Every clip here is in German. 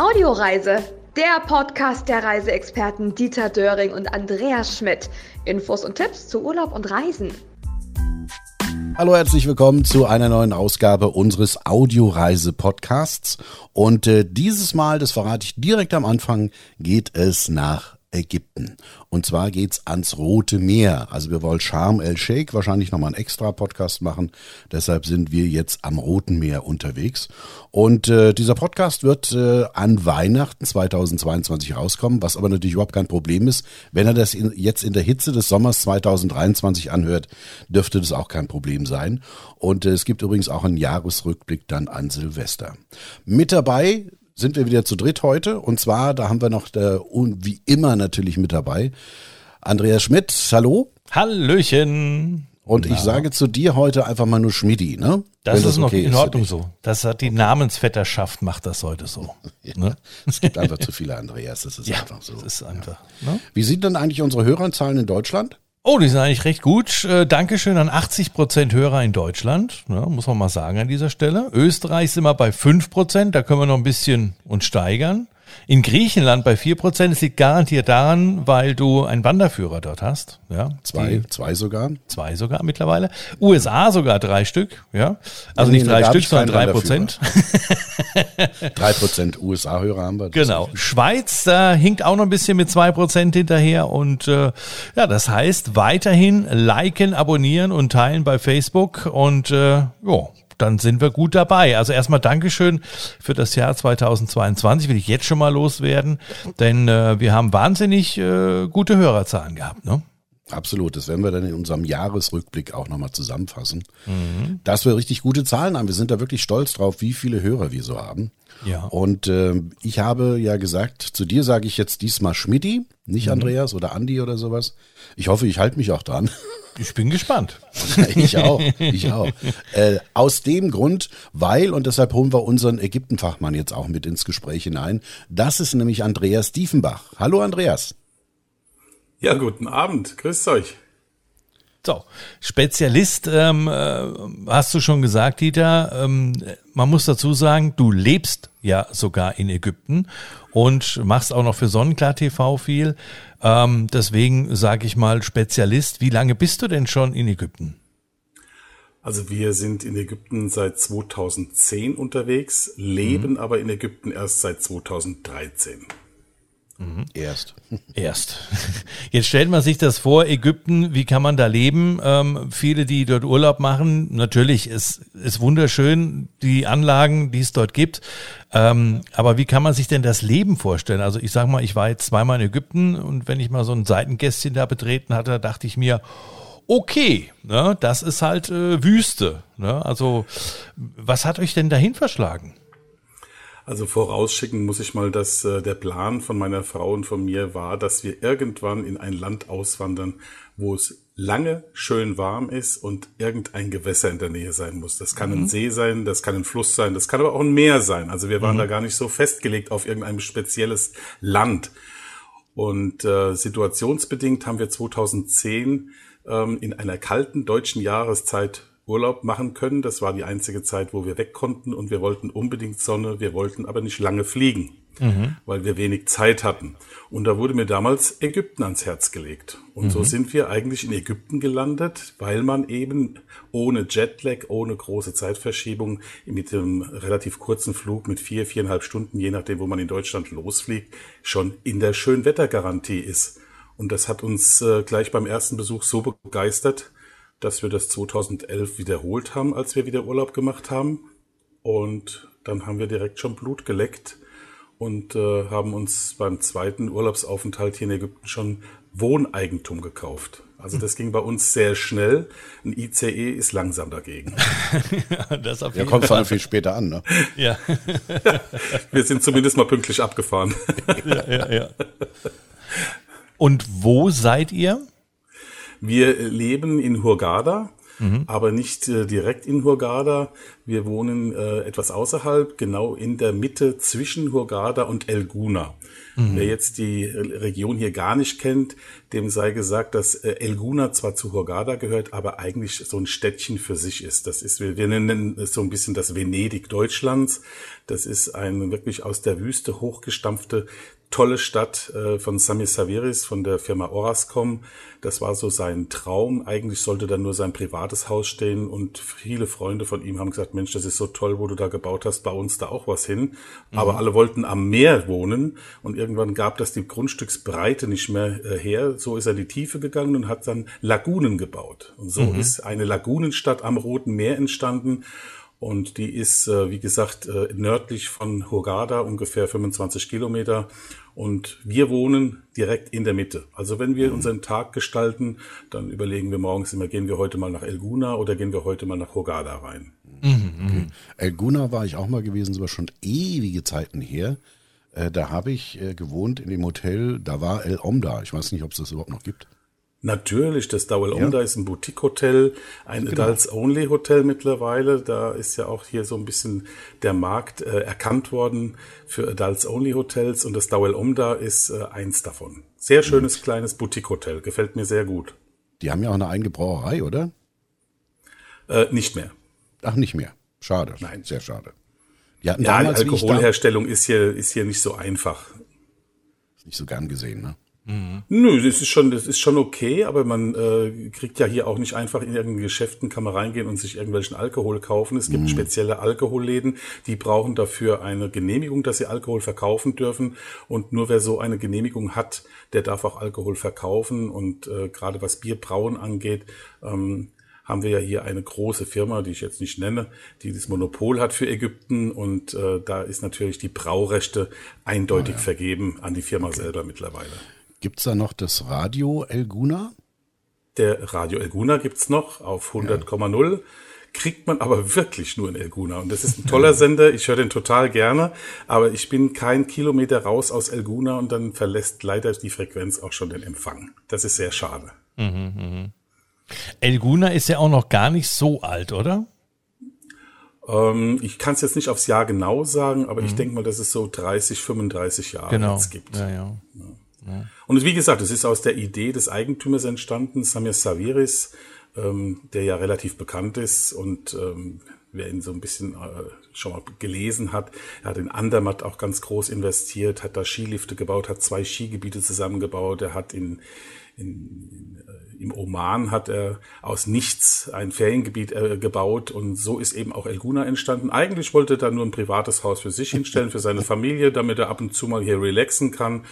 Audioreise, der Podcast der Reiseexperten Dieter Döring und Andreas Schmidt. Infos und Tipps zu Urlaub und Reisen. Hallo, herzlich willkommen zu einer neuen Ausgabe unseres Audioreise-Podcasts. Und äh, dieses Mal, das verrate ich direkt am Anfang, geht es nach Ägypten. Und zwar geht's ans Rote Meer. Also wir wollen Sharm el-Sheikh wahrscheinlich nochmal einen extra Podcast machen. Deshalb sind wir jetzt am Roten Meer unterwegs. Und äh, dieser Podcast wird äh, an Weihnachten 2022 rauskommen, was aber natürlich überhaupt kein Problem ist. Wenn er das in, jetzt in der Hitze des Sommers 2023 anhört, dürfte das auch kein Problem sein. Und äh, es gibt übrigens auch einen Jahresrückblick dann an Silvester. Mit dabei sind wir wieder zu dritt heute. Und zwar, da haben wir noch der, wie immer natürlich mit dabei, Andreas Schmidt. Hallo. Hallöchen. Und Na. ich sage zu dir heute einfach mal nur Schmidi, ne? Das Wenn ist das noch okay in Ordnung so. Das hat die Namensvetterschaft macht das heute so. ja, ne? Es gibt einfach zu viele Andreas, das ist ja, einfach so. Das ist einfach. Ja. Ne? Wie sieht denn eigentlich unsere Hörerzahlen in Deutschland? Oh, die sind eigentlich recht gut. Äh, Dankeschön an 80 Prozent Hörer in Deutschland, ja, muss man mal sagen an dieser Stelle. Österreich sind wir bei 5 Prozent, da können wir noch ein bisschen uns steigern. In Griechenland bei 4%. Es liegt garantiert daran, weil du einen Wanderführer dort hast. Ja, zwei, die, zwei sogar. Zwei sogar mittlerweile. USA sogar drei Stück. Ja, also nee, nicht drei Stück, sondern drei Prozent. Drei Prozent USA-Hörer haben wir. Genau. Schweiz, da hinkt auch noch ein bisschen mit zwei Prozent hinterher. Und äh, ja, das heißt weiterhin liken, abonnieren und teilen bei Facebook. Und äh, ja, dann sind wir gut dabei. Also erstmal Dankeschön für das Jahr 2022, will ich jetzt schon mal loswerden, denn äh, wir haben wahnsinnig äh, gute Hörerzahlen gehabt. Ne? Absolut, das werden wir dann in unserem Jahresrückblick auch nochmal zusammenfassen. Mhm. Dass wir richtig gute Zahlen haben. Wir sind da wirklich stolz drauf, wie viele Hörer wir so haben. Ja. Und äh, ich habe ja gesagt, zu dir sage ich jetzt diesmal Schmidti, nicht mhm. Andreas oder Andi oder sowas. Ich hoffe, ich halte mich auch dran. Ich bin gespannt. ich auch, ich auch. Äh, aus dem Grund, weil, und deshalb holen wir unseren Ägyptenfachmann jetzt auch mit ins Gespräch hinein, das ist nämlich Andreas Diefenbach. Hallo Andreas. Ja, guten Abend. Grüßt euch. So, Spezialist, ähm, äh, hast du schon gesagt, Dieter. Ähm, man muss dazu sagen, du lebst ja sogar in Ägypten und machst auch noch für Sonnenklar TV viel. Ähm, deswegen sage ich mal Spezialist. Wie lange bist du denn schon in Ägypten? Also wir sind in Ägypten seit 2010 unterwegs, leben mhm. aber in Ägypten erst seit 2013. Mhm. Erst. Erst. Jetzt stellt man sich das vor, Ägypten, wie kann man da leben? Ähm, viele, die dort Urlaub machen, natürlich, es ist wunderschön, die Anlagen, die es dort gibt. Ähm, aber wie kann man sich denn das Leben vorstellen? Also ich sage mal, ich war jetzt zweimal in Ägypten und wenn ich mal so ein Seitengästchen da betreten hatte, dachte ich mir, okay, ne, das ist halt äh, Wüste. Ne? Also was hat euch denn dahin verschlagen? Also vorausschicken muss ich mal, dass äh, der Plan von meiner Frau und von mir war, dass wir irgendwann in ein Land auswandern, wo es lange schön warm ist und irgendein Gewässer in der Nähe sein muss. Das kann mhm. ein See sein, das kann ein Fluss sein, das kann aber auch ein Meer sein. Also wir waren mhm. da gar nicht so festgelegt auf irgendein spezielles Land. Und äh, situationsbedingt haben wir 2010 ähm, in einer kalten deutschen Jahreszeit Urlaub machen können. Das war die einzige Zeit, wo wir weg konnten und wir wollten unbedingt Sonne, wir wollten aber nicht lange fliegen, mhm. weil wir wenig Zeit hatten. Und da wurde mir damals Ägypten ans Herz gelegt. Und mhm. so sind wir eigentlich in Ägypten gelandet, weil man eben ohne Jetlag, ohne große Zeitverschiebung mit einem relativ kurzen Flug mit vier, viereinhalb Stunden, je nachdem, wo man in Deutschland losfliegt, schon in der Schönwettergarantie ist. Und das hat uns äh, gleich beim ersten Besuch so begeistert, dass wir das 2011 wiederholt haben, als wir wieder Urlaub gemacht haben. Und dann haben wir direkt schon Blut geleckt und äh, haben uns beim zweiten Urlaubsaufenthalt hier in Ägypten schon Wohneigentum gekauft. Also das ging bei uns sehr schnell. Ein ICE ist langsam dagegen. ja, das auf jeden ja, kommt vor allem viel später an, ne? Ja. wir sind zumindest mal pünktlich abgefahren. ja, ja, ja. Und wo seid ihr? Wir leben in Hurghada. mhm. aber nicht äh, direkt in Hurghada. Wir wohnen äh, etwas außerhalb, genau in der Mitte zwischen Hurghada und El Guna. Mhm. Wer jetzt die Region hier gar nicht kennt, dem sei gesagt, dass äh, El Guna zwar zu Hurghada gehört, aber eigentlich so ein Städtchen für sich ist. Das ist, wir, wir nennen es so ein bisschen das Venedig Deutschlands. Das ist ein wirklich aus der Wüste hochgestampfte tolle Stadt äh, von Sami Saviris von der Firma Orascom. Das war so sein Traum. Eigentlich sollte da nur sein privates Haus stehen und viele Freunde von ihm haben gesagt, Mensch, das ist so toll, wo du da gebaut hast, bei uns da auch was hin. Mhm. Aber alle wollten am Meer wohnen und irgendwann gab das die Grundstücksbreite nicht mehr äh, her. So ist er in die Tiefe gegangen und hat dann Lagunen gebaut. Und so mhm. ist eine Lagunenstadt am Roten Meer entstanden. Und die ist, äh, wie gesagt, äh, nördlich von Hurghada, ungefähr 25 Kilometer. Und wir wohnen direkt in der Mitte. Also wenn wir unseren Tag gestalten, dann überlegen wir morgens immer, gehen wir heute mal nach Elguna oder gehen wir heute mal nach Hurghada rein. Mhm, okay. Elguna war ich auch mal gewesen, aber schon ewige Zeiten her. Äh, da habe ich gewohnt in dem Hotel, da war El Omda. Ich weiß nicht, ob es das überhaupt noch gibt. Natürlich, das Omda ja. ist ein Boutique-Hotel, ein genau. Adults-Only-Hotel mittlerweile. Da ist ja auch hier so ein bisschen der Markt äh, erkannt worden für Adults-Only-Hotels und das Dawel Omda ist äh, eins davon. Sehr schönes mhm. kleines Boutique-Hotel, gefällt mir sehr gut. Die haben ja auch eine eigene Brauerei, oder? Äh, nicht mehr. Ach, nicht mehr. Schade. Nein. Sehr schade. Die hatten ja, damals, Alkoholherstellung ist hier, ist hier nicht so einfach. Ist nicht so gern gesehen, ne? Mhm. Nö, das ist schon, das ist schon okay, aber man äh, kriegt ja hier auch nicht einfach in irgendeinen Geschäften, kann man reingehen und sich irgendwelchen Alkohol kaufen. Es gibt mhm. spezielle Alkoholläden, die brauchen dafür eine Genehmigung, dass sie Alkohol verkaufen dürfen. Und nur wer so eine Genehmigung hat, der darf auch Alkohol verkaufen. Und äh, gerade was Bierbrauen angeht, ähm, haben wir ja hier eine große Firma, die ich jetzt nicht nenne, die das Monopol hat für Ägypten und äh, da ist natürlich die Braurechte eindeutig oh ja. vergeben an die Firma okay. selber mittlerweile. Gibt's da noch das Radio Elguna? Der Radio Elguna gibt's noch auf 100,0. Ja. Kriegt man aber wirklich nur in Elguna. Und das ist ein toller Sender. Ich höre den total gerne. Aber ich bin kein Kilometer raus aus Elguna und dann verlässt leider die Frequenz auch schon den Empfang. Das ist sehr schade. Mhm, mh. Elguna ist ja auch noch gar nicht so alt, oder? Ähm, ich kann es jetzt nicht aufs Jahr genau sagen, aber mhm. ich denke mal, dass es so 30, 35 Jahre genau. jetzt gibt. Ja, ja. ja. Und wie gesagt, es ist aus der Idee des Eigentümers entstanden, Samir Saviris, ähm, der ja relativ bekannt ist und ähm, wer ihn so ein bisschen äh, schon mal gelesen hat, er hat in Andermatt auch ganz groß investiert, hat da Skilifte gebaut, hat zwei Skigebiete zusammengebaut, er hat in, in, in äh, im Oman hat er aus nichts ein Feriengebiet äh, gebaut und so ist eben auch Elguna entstanden. Eigentlich wollte er da nur ein privates Haus für sich hinstellen, für seine Familie, damit er ab und zu mal hier relaxen kann.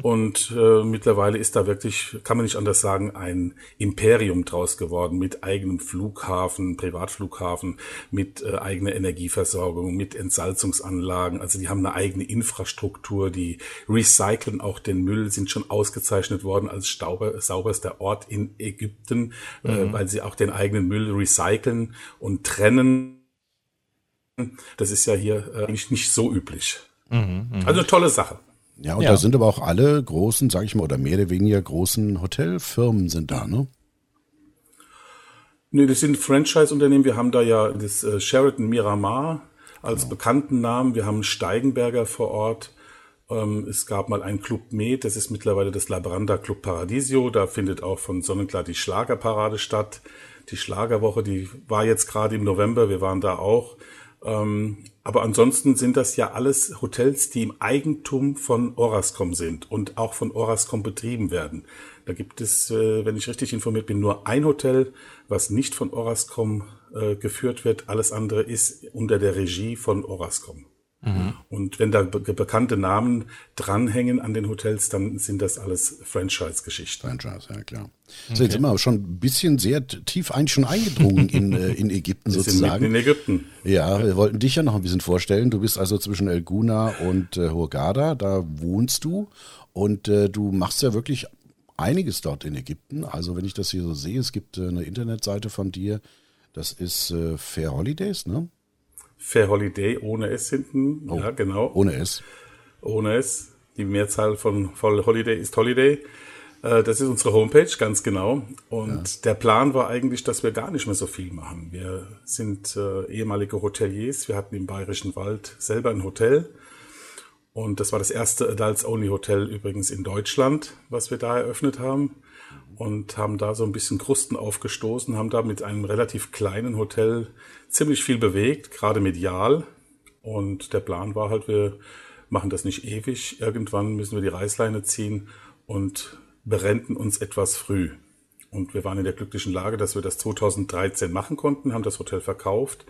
Und äh, mittlerweile ist da wirklich, kann man nicht anders sagen, ein Imperium draus geworden mit eigenem Flughafen, Privatflughafen, mit äh, eigener Energieversorgung, mit Entsalzungsanlagen. Also die haben eine eigene Infrastruktur, die recyceln auch den Müll, sind schon ausgezeichnet worden als stauber, sauberster Ort in Ägypten, äh, mhm. äh, weil sie auch den eigenen Müll recyceln und trennen. Das ist ja hier äh, eigentlich nicht so üblich. Mhm, mh. Also eine tolle Sache. Ja, und ja. da sind aber auch alle großen, sag ich mal, oder mehr oder weniger großen Hotelfirmen sind da, ne? Nee, das sind Franchise-Unternehmen. Wir haben da ja das äh, Sheraton Miramar als genau. bekannten Namen. Wir haben Steigenberger vor Ort. Ähm, es gab mal einen Club Med, das ist mittlerweile das Labranda Club Paradisio. Da findet auch von Sonnenklar die Schlagerparade statt. Die Schlagerwoche, die war jetzt gerade im November, wir waren da auch. Ähm, aber ansonsten sind das ja alles Hotels, die im Eigentum von Orascom sind und auch von Orascom betrieben werden. Da gibt es, äh, wenn ich richtig informiert bin, nur ein Hotel, was nicht von Orascom äh, geführt wird. Alles andere ist unter der Regie von Orascom. Mhm. Und wenn da be bekannte Namen dranhängen an den Hotels, dann sind das alles Franchise-Geschichten. Franchise, ja klar. Okay. So, jetzt sind wir schon ein bisschen sehr tief eigentlich schon eingedrungen in, äh, in Ägypten wir sozusagen. in Ägypten. Ja, wir wollten dich ja noch ein bisschen vorstellen. Du bist also zwischen El Guna und äh, Hurghada, da wohnst du und äh, du machst ja wirklich einiges dort in Ägypten. Also wenn ich das hier so sehe, es gibt äh, eine Internetseite von dir, das ist äh, Fair Holidays, ne? Fair Holiday ohne S hinten. Oh, ja, genau. Ohne S. Ohne S. Die Mehrzahl von Holiday ist Holiday. Äh, das ist unsere Homepage, ganz genau. Und ja. der Plan war eigentlich, dass wir gar nicht mehr so viel machen. Wir sind äh, ehemalige Hoteliers. Wir hatten im Bayerischen Wald selber ein Hotel. Und das war das erste Adults-Only-Hotel übrigens in Deutschland, was wir da eröffnet haben. Und haben da so ein bisschen Krusten aufgestoßen, haben da mit einem relativ kleinen Hotel ziemlich viel bewegt, gerade medial. Und der Plan war halt, wir machen das nicht ewig. Irgendwann müssen wir die Reißleine ziehen und berenten uns etwas früh. Und wir waren in der glücklichen Lage, dass wir das 2013 machen konnten, haben das Hotel verkauft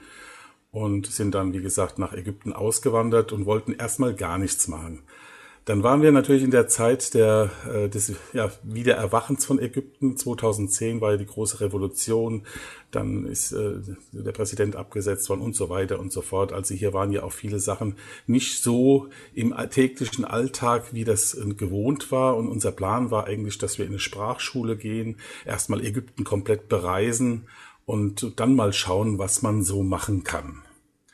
und sind dann, wie gesagt, nach Ägypten ausgewandert und wollten erstmal gar nichts machen. Dann waren wir natürlich in der Zeit der, äh, des ja, Wiedererwachens von Ägypten. 2010 war ja die große Revolution. Dann ist äh, der Präsident abgesetzt worden und so weiter und so fort. Also hier waren ja auch viele Sachen nicht so im täglichen Alltag, wie das äh, gewohnt war. Und unser Plan war eigentlich, dass wir in eine Sprachschule gehen, erstmal Ägypten komplett bereisen und dann mal schauen, was man so machen kann.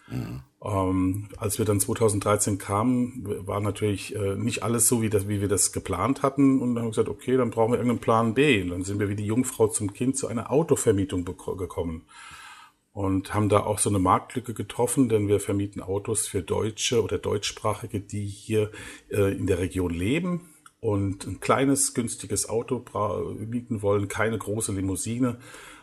Mhm. Ähm, als wir dann 2013 kamen, war natürlich äh, nicht alles so, wie, das, wie wir das geplant hatten. Und dann haben wir gesagt, okay, dann brauchen wir irgendeinen Plan B. Und dann sind wir wie die Jungfrau zum Kind zu einer Autovermietung gekommen. Und haben da auch so eine Marktlücke getroffen, denn wir vermieten Autos für Deutsche oder Deutschsprachige, die hier äh, in der Region leben und ein kleines, günstiges Auto mieten wollen, keine große Limousine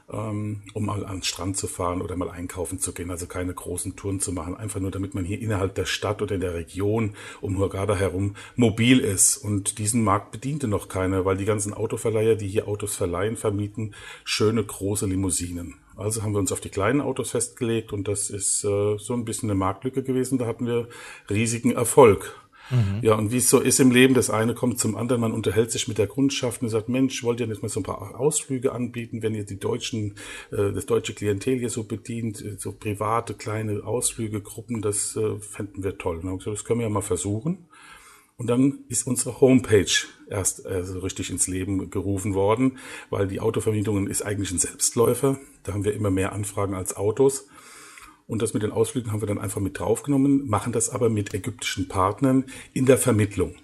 um mal an den Strand zu fahren oder mal einkaufen zu gehen. Also keine großen Touren zu machen, einfach nur damit man hier innerhalb der Stadt oder in der Region um Hurghada herum mobil ist. Und diesen Markt bediente noch keiner, weil die ganzen Autoverleiher, die hier Autos verleihen, vermieten schöne große Limousinen. Also haben wir uns auf die kleinen Autos festgelegt und das ist äh, so ein bisschen eine Marktlücke gewesen. Da hatten wir riesigen Erfolg. Mhm. Ja, und wie es so ist im Leben, das eine kommt zum anderen, man unterhält sich mit der Kundschaft und sagt, Mensch, wollt ihr nicht mal so ein paar Ausflüge anbieten, wenn ihr die deutschen, äh, das deutsche Klientel hier so bedient, äh, so private kleine Ausflüge, Gruppen, das äh, fänden wir toll. Gesagt, das können wir ja mal versuchen. Und dann ist unsere Homepage erst äh, so richtig ins Leben gerufen worden, weil die Autovermietung ist eigentlich ein Selbstläufer. Da haben wir immer mehr Anfragen als Autos. Und das mit den Ausflügen haben wir dann einfach mit draufgenommen, machen das aber mit ägyptischen Partnern in der Vermittlung.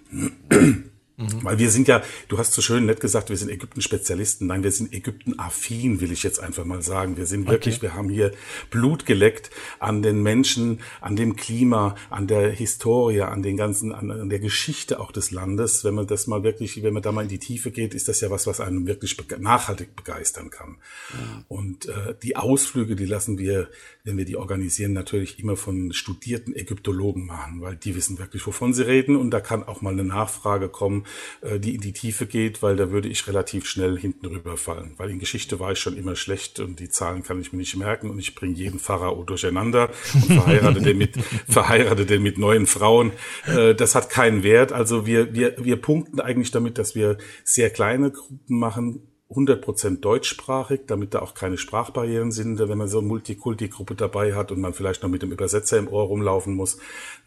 Mhm. Weil wir sind ja, du hast so schön nett gesagt, wir sind Ägypten-Spezialisten. Nein, wir sind Ägypten-affin, will ich jetzt einfach mal sagen. Wir sind wirklich, okay. wir haben hier Blut geleckt an den Menschen, an dem Klima, an der Historie, an den ganzen, an, an, der Geschichte auch des Landes. Wenn man das mal wirklich, wenn man da mal in die Tiefe geht, ist das ja was, was einem wirklich nachhaltig begeistern kann. Mhm. Und äh, die Ausflüge, die lassen wir, wenn wir die organisieren, natürlich immer von studierten Ägyptologen machen, weil die wissen wirklich, wovon sie reden. Und da kann auch mal eine Nachfrage kommen äh, die in die Tiefe geht, weil da würde ich relativ schnell hinten rüberfallen. Weil in Geschichte war ich schon immer schlecht und die Zahlen kann ich mir nicht merken und ich bringe jeden Pharao durcheinander und verheirate den mit, verheirate den mit neuen Frauen. Äh, das hat keinen Wert. Also wir, wir, wir punkten eigentlich damit, dass wir sehr kleine Gruppen machen, 100% deutschsprachig, damit da auch keine Sprachbarrieren sind, wenn man so eine Multikulti-Gruppe dabei hat und man vielleicht noch mit dem Übersetzer im Ohr rumlaufen muss,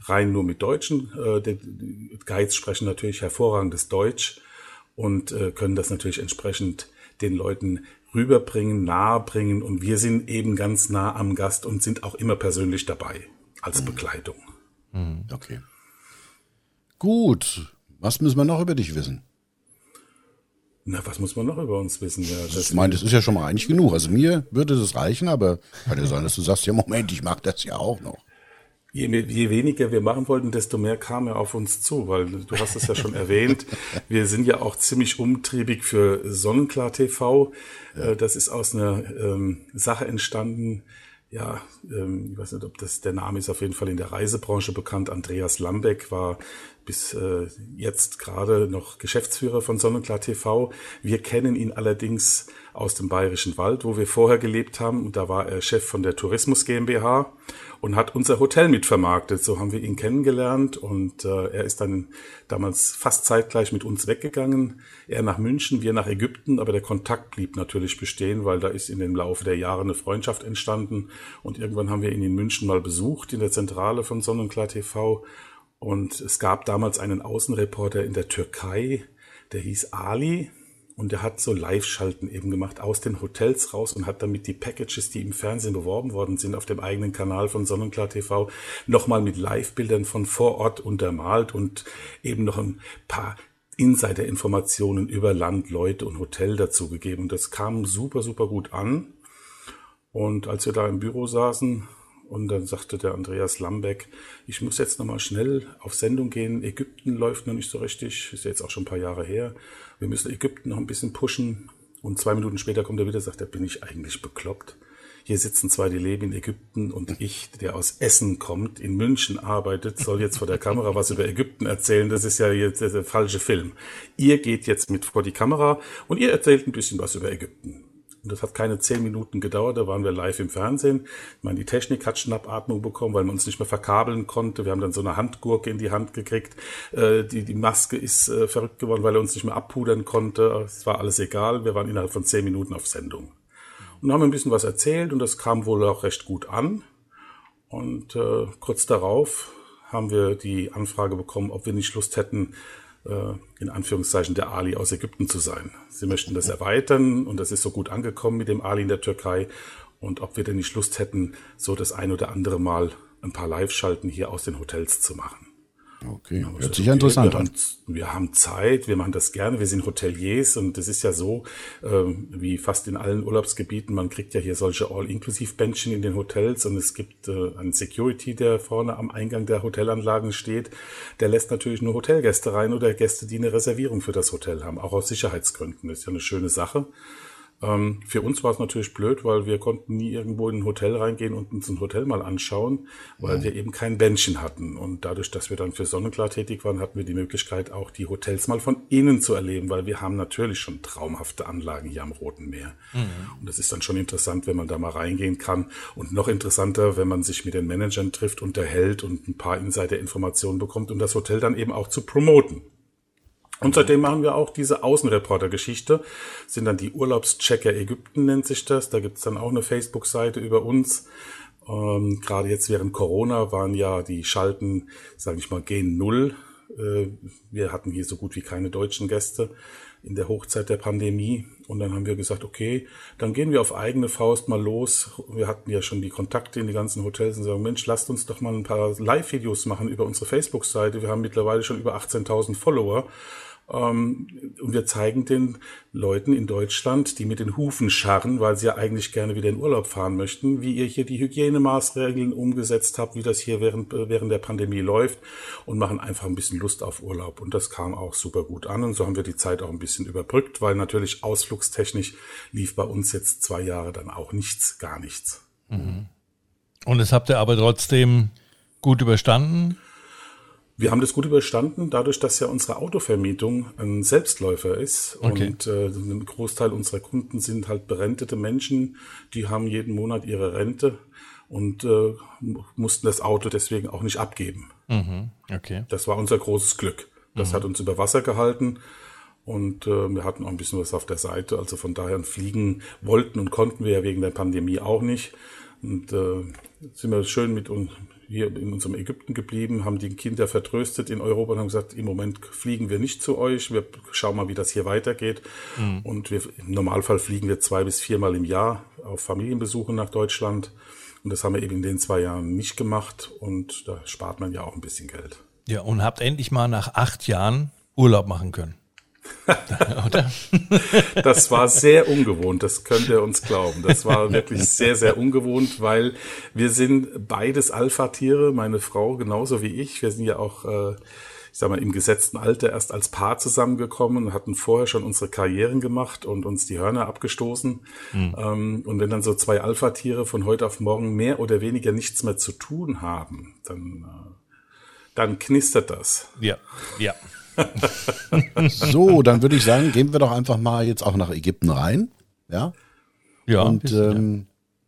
rein nur mit Deutschen. Äh, die Guides sprechen natürlich hervorragendes Deutsch und äh, können das natürlich entsprechend den Leuten rüberbringen, nahebringen und wir sind eben ganz nah am Gast und sind auch immer persönlich dabei als mhm. Begleitung. Mhm. Okay. Gut. Was müssen wir noch über dich wissen? Na, was muss man noch über uns wissen? Ja, ich meine, das ist ja schon mal eigentlich genug. Also mir würde das reichen, aber kann ja sein, dass du sagst, ja Moment, ich mag das ja auch noch. Je, je weniger wir machen wollten, desto mehr kam er auf uns zu, weil du hast es ja schon erwähnt. Wir sind ja auch ziemlich umtriebig für Sonnenklar TV. Ja. Äh, das ist aus einer ähm, Sache entstanden, ja, ähm, ich weiß nicht, ob das der Name ist auf jeden Fall in der Reisebranche bekannt. Andreas Lambeck war bis äh, jetzt gerade noch Geschäftsführer von Sonnenklar TV. Wir kennen ihn allerdings aus dem Bayerischen Wald, wo wir vorher gelebt haben. Und da war er Chef von der Tourismus GmbH und hat unser Hotel mitvermarktet. So haben wir ihn kennengelernt und äh, er ist dann damals fast zeitgleich mit uns weggegangen. Er nach München, wir nach Ägypten, aber der Kontakt blieb natürlich bestehen, weil da ist in dem Laufe der Jahre eine Freundschaft entstanden. Und irgendwann haben wir ihn in München mal besucht, in der Zentrale von Sonnenklar TV. Und es gab damals einen Außenreporter in der Türkei, der hieß Ali und der hat so Live-Schalten eben gemacht aus den Hotels raus und hat damit die Packages, die im Fernsehen beworben worden sind, auf dem eigenen Kanal von Sonnenklar TV, nochmal mit Live-Bildern von vor Ort untermalt und eben noch ein paar Insider-Informationen über Land, Leute und Hotel dazugegeben. Und das kam super, super gut an. Und als wir da im Büro saßen, und dann sagte der Andreas Lambeck, ich muss jetzt nochmal schnell auf Sendung gehen. Ägypten läuft noch nicht so richtig, ist jetzt auch schon ein paar Jahre her. Wir müssen Ägypten noch ein bisschen pushen. Und zwei Minuten später kommt er wieder und sagt, da bin ich eigentlich bekloppt. Hier sitzen zwei, die leben in Ägypten und ich, der aus Essen kommt, in München arbeitet, soll jetzt vor der Kamera was über Ägypten erzählen. Das ist ja jetzt der falsche Film. Ihr geht jetzt mit vor die Kamera und ihr erzählt ein bisschen was über Ägypten. Und das hat keine zehn Minuten gedauert, da waren wir live im Fernsehen. Ich meine, die Technik hat Schnappatmung bekommen, weil man uns nicht mehr verkabeln konnte. Wir haben dann so eine Handgurke in die Hand gekriegt. Äh, die, die Maske ist äh, verrückt geworden, weil er uns nicht mehr abpudern konnte. Es war alles egal. Wir waren innerhalb von zehn Minuten auf Sendung und haben ein bisschen was erzählt und das kam wohl auch recht gut an. Und äh, kurz darauf haben wir die Anfrage bekommen, ob wir nicht Lust hätten, in Anführungszeichen der Ali aus Ägypten zu sein. Sie möchten das erweitern und das ist so gut angekommen mit dem Ali in der Türkei. Und ob wir denn nicht Lust hätten, so das ein oder andere Mal ein paar Live-Schalten hier aus den Hotels zu machen. Okay, hört sich ja interessant wir an. Haben, wir haben Zeit, wir machen das gerne, wir sind Hoteliers und das ist ja so, ähm, wie fast in allen Urlaubsgebieten, man kriegt ja hier solche All-Inclusive-Bändchen in den Hotels und es gibt äh, einen Security, der vorne am Eingang der Hotelanlagen steht, der lässt natürlich nur Hotelgäste rein oder Gäste, die eine Reservierung für das Hotel haben, auch aus Sicherheitsgründen. Das ist ja eine schöne Sache. Ähm, für uns war es natürlich blöd, weil wir konnten nie irgendwo in ein Hotel reingehen und uns ein Hotel mal anschauen, weil mhm. wir eben kein Bändchen hatten. Und dadurch, dass wir dann für Sonnenklar tätig waren, hatten wir die Möglichkeit, auch die Hotels mal von innen zu erleben, weil wir haben natürlich schon traumhafte Anlagen hier am Roten Meer. Mhm. Und das ist dann schon interessant, wenn man da mal reingehen kann. Und noch interessanter, wenn man sich mit den Managern trifft, unterhält und ein paar Insider-Informationen bekommt, um das Hotel dann eben auch zu promoten. Und seitdem machen wir auch diese Außenreporter-Geschichte. Sind dann die Urlaubschecker Ägypten nennt sich das. Da gibt's dann auch eine Facebook-Seite über uns. Ähm, Gerade jetzt während Corona waren ja die Schalten, sage ich mal, gen Null. Äh, wir hatten hier so gut wie keine deutschen Gäste in der Hochzeit der Pandemie. Und dann haben wir gesagt, okay, dann gehen wir auf eigene Faust mal los. Wir hatten ja schon die Kontakte in die ganzen Hotels und sagen, Mensch, lasst uns doch mal ein paar Live-Videos machen über unsere Facebook-Seite. Wir haben mittlerweile schon über 18.000 Follower. Ähm, und wir zeigen den Leuten in Deutschland, die mit den Hufen scharren, weil sie ja eigentlich gerne wieder in Urlaub fahren möchten, wie ihr hier die Hygienemaßregeln umgesetzt habt, wie das hier während, während der Pandemie läuft und machen einfach ein bisschen Lust auf Urlaub. Und das kam auch super gut an. Und so haben wir die Zeit auch ein bisschen überbrückt, weil natürlich ausflugstechnisch lief bei uns jetzt zwei Jahre dann auch nichts, gar nichts. Mhm. Und das habt ihr aber trotzdem gut überstanden? Wir haben das gut überstanden, dadurch, dass ja unsere Autovermietung ein Selbstläufer ist. Okay. Und äh, ein Großteil unserer Kunden sind halt berentete Menschen, die haben jeden Monat ihre Rente und äh, mussten das Auto deswegen auch nicht abgeben. Mhm. Okay. Das war unser großes Glück. Das mhm. hat uns über Wasser gehalten. Und äh, wir hatten auch ein bisschen was auf der Seite. Also von daher fliegen wollten und konnten wir ja wegen der Pandemie auch nicht. Und äh, sind wir schön mit, uns hier in unserem Ägypten geblieben, haben die Kinder vertröstet in Europa und haben gesagt, im Moment fliegen wir nicht zu euch, wir schauen mal, wie das hier weitergeht. Mhm. Und wir, im Normalfall fliegen wir zwei bis viermal im Jahr auf Familienbesuche nach Deutschland. Und das haben wir eben in den zwei Jahren nicht gemacht und da spart man ja auch ein bisschen Geld. Ja, und habt endlich mal nach acht Jahren Urlaub machen können. Oder? Das war sehr ungewohnt, das könnt ihr uns glauben. Das war wirklich sehr, sehr ungewohnt, weil wir sind beides Alpha-Tiere, meine Frau genauso wie ich. Wir sind ja auch, äh, ich sag mal, im gesetzten Alter erst als Paar zusammengekommen, hatten vorher schon unsere Karrieren gemacht und uns die Hörner abgestoßen. Mhm. und wenn dann so zwei Alpha-Tiere von heute auf morgen mehr oder weniger nichts mehr zu tun haben, dann, äh, dann knistert das. Ja, ja. so, dann würde ich sagen, gehen wir doch einfach mal jetzt auch nach Ägypten rein. Ja. Ja. Und ähm,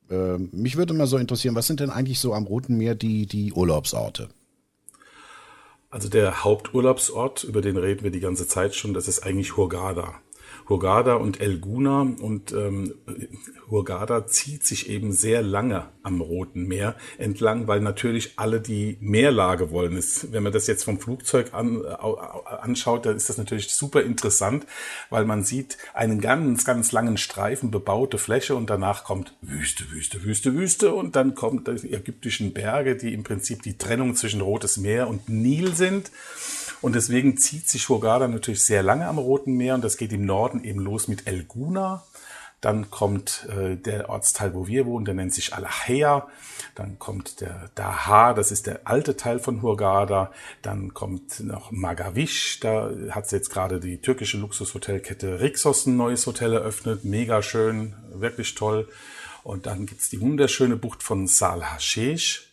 äh, mich würde mal so interessieren, was sind denn eigentlich so am Roten Meer die, die Urlaubsorte? Also der Haupturlaubsort, über den reden wir die ganze Zeit schon, das ist eigentlich Hurghada. Hurghada und El Guna und ähm, Hurghada zieht sich eben sehr lange am Roten Meer entlang, weil natürlich alle die Meerlage wollen. Es, wenn man das jetzt vom Flugzeug an, anschaut, dann ist das natürlich super interessant, weil man sieht einen ganz, ganz langen Streifen bebaute Fläche und danach kommt Wüste, Wüste, Wüste, Wüste und dann kommt die ägyptischen Berge, die im Prinzip die Trennung zwischen Rotes Meer und Nil sind. Und deswegen zieht sich Hurghada natürlich sehr lange am Roten Meer und das geht im Norden eben los mit El Guna. Dann kommt äh, der Ortsteil, wo wir wohnen, der nennt sich Alahea. Dann kommt der Daha, das ist der alte Teil von Hurghada. Dann kommt noch Magavish, da hat jetzt gerade die türkische Luxushotelkette Rixos ein neues Hotel eröffnet. Mega schön, wirklich toll. Und dann gibt's die wunderschöne Bucht von Sal Hashesh.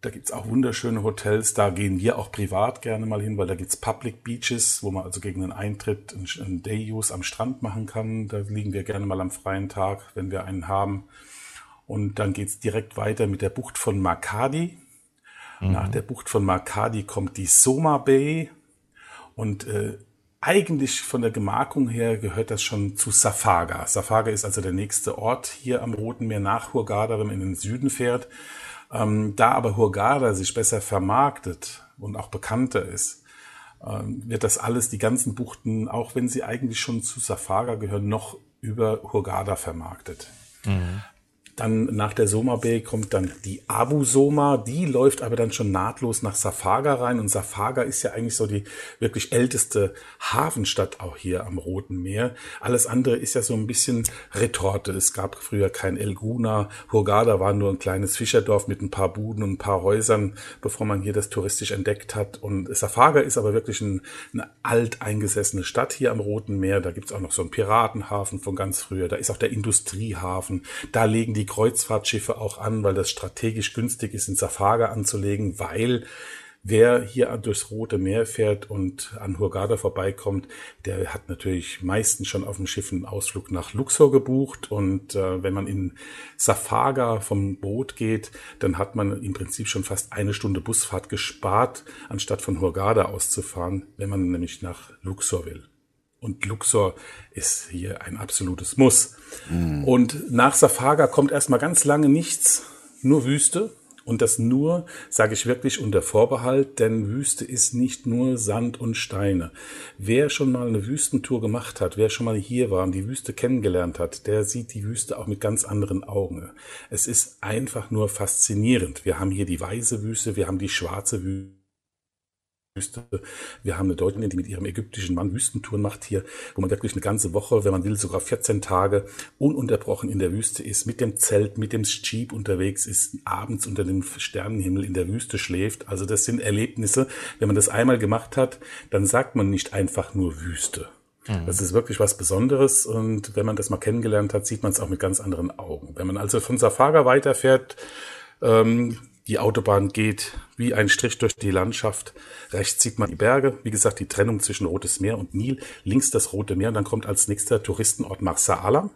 Da gibt's auch wunderschöne Hotels. Da gehen wir auch privat gerne mal hin, weil da gibt's Public Beaches, wo man also gegen einen Eintritt einen Day-Use am Strand machen kann. Da liegen wir gerne mal am freien Tag, wenn wir einen haben. Und dann geht's direkt weiter mit der Bucht von Makadi. Mhm. Nach der Bucht von Makadi kommt die Soma Bay. Und äh, eigentlich von der Gemarkung her gehört das schon zu Safaga. Safaga ist also der nächste Ort hier am Roten Meer nach Hurghada, wenn man in den Süden fährt. Ähm, da aber Hurghada sich besser vermarktet und auch bekannter ist, ähm, wird das alles, die ganzen Buchten, auch wenn sie eigentlich schon zu Safaga gehören, noch über Hurghada vermarktet. Mhm. Dann nach der Soma Bay kommt dann die Abu Soma. Die läuft aber dann schon nahtlos nach Safaga rein. Und Safaga ist ja eigentlich so die wirklich älteste Hafenstadt auch hier am Roten Meer. Alles andere ist ja so ein bisschen Retorte. Es gab früher kein El Guna. Hurghada war nur ein kleines Fischerdorf mit ein paar Buden und ein paar Häusern, bevor man hier das touristisch entdeckt hat. Und Safaga ist aber wirklich ein, eine alteingesessene Stadt hier am Roten Meer. Da gibt's auch noch so einen Piratenhafen von ganz früher. Da ist auch der Industriehafen. Da legen die Kreuzfahrtschiffe auch an, weil das strategisch günstig ist, in Safaga anzulegen, weil wer hier durchs Rote Meer fährt und an Hurghada vorbeikommt, der hat natürlich meistens schon auf dem Schiff einen Ausflug nach Luxor gebucht. Und äh, wenn man in Safaga vom Boot geht, dann hat man im Prinzip schon fast eine Stunde Busfahrt gespart, anstatt von Hurghada auszufahren, wenn man nämlich nach Luxor will. Und Luxor ist hier ein absolutes Muss. Mm. Und nach Safaga kommt erstmal ganz lange nichts, nur Wüste. Und das nur sage ich wirklich unter Vorbehalt, denn Wüste ist nicht nur Sand und Steine. Wer schon mal eine Wüstentour gemacht hat, wer schon mal hier war und die Wüste kennengelernt hat, der sieht die Wüste auch mit ganz anderen Augen. Es ist einfach nur faszinierend. Wir haben hier die weiße Wüste, wir haben die schwarze Wüste. Wüste. Wir haben eine Deutsche, die mit ihrem ägyptischen Mann Wüstentouren macht hier, wo man wirklich eine ganze Woche, wenn man will, sogar 14 Tage ununterbrochen in der Wüste ist, mit dem Zelt, mit dem Jeep unterwegs ist, abends unter dem Sternenhimmel in der Wüste schläft. Also das sind Erlebnisse. Wenn man das einmal gemacht hat, dann sagt man nicht einfach nur Wüste. Mhm. Das ist wirklich was Besonderes und wenn man das mal kennengelernt hat, sieht man es auch mit ganz anderen Augen. Wenn man also von Safaga weiterfährt, ähm, die Autobahn geht wie ein Strich durch die Landschaft. Rechts sieht man die Berge, wie gesagt, die Trennung zwischen Rotes Meer und Nil. Links das Rote Meer und dann kommt als nächster Touristenort Marsa Alam.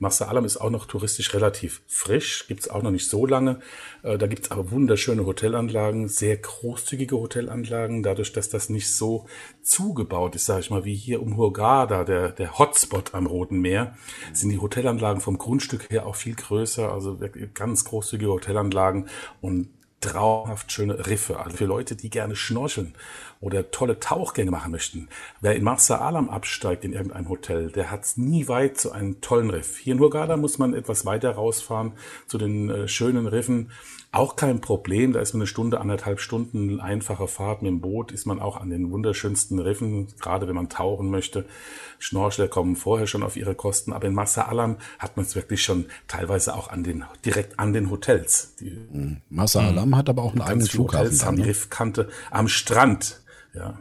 Marsa Alam ist auch noch touristisch relativ frisch, gibt's auch noch nicht so lange. Äh, da gibt's aber wunderschöne Hotelanlagen, sehr großzügige Hotelanlagen, dadurch, dass das nicht so zugebaut ist, sage ich mal, wie hier um Hurghada, der, der Hotspot am Roten Meer, sind die Hotelanlagen vom Grundstück her auch viel größer, also ganz großzügige Hotelanlagen. Und traumhaft schöne Riffe. Also für Leute, die gerne schnorcheln oder tolle Tauchgänge machen möchten. Wer in Marsa Alam absteigt in irgendeinem Hotel, der hat es nie weit zu einem tollen Riff. Hier in Hurghada muss man etwas weiter rausfahren zu den äh, schönen Riffen. Auch kein Problem, da ist man eine Stunde, anderthalb Stunden einfache Fahrt mit dem Boot, ist man auch an den wunderschönsten Riffen, gerade wenn man tauchen möchte. Schnorchler kommen vorher schon auf ihre Kosten, aber in Massa Alam hat man es wirklich schon teilweise auch an den, direkt an den Hotels. Die, mhm. Massa Alam hat aber auch einen eigenen Flughafen. Hotels die ne? Riffkante am Strand. Ja,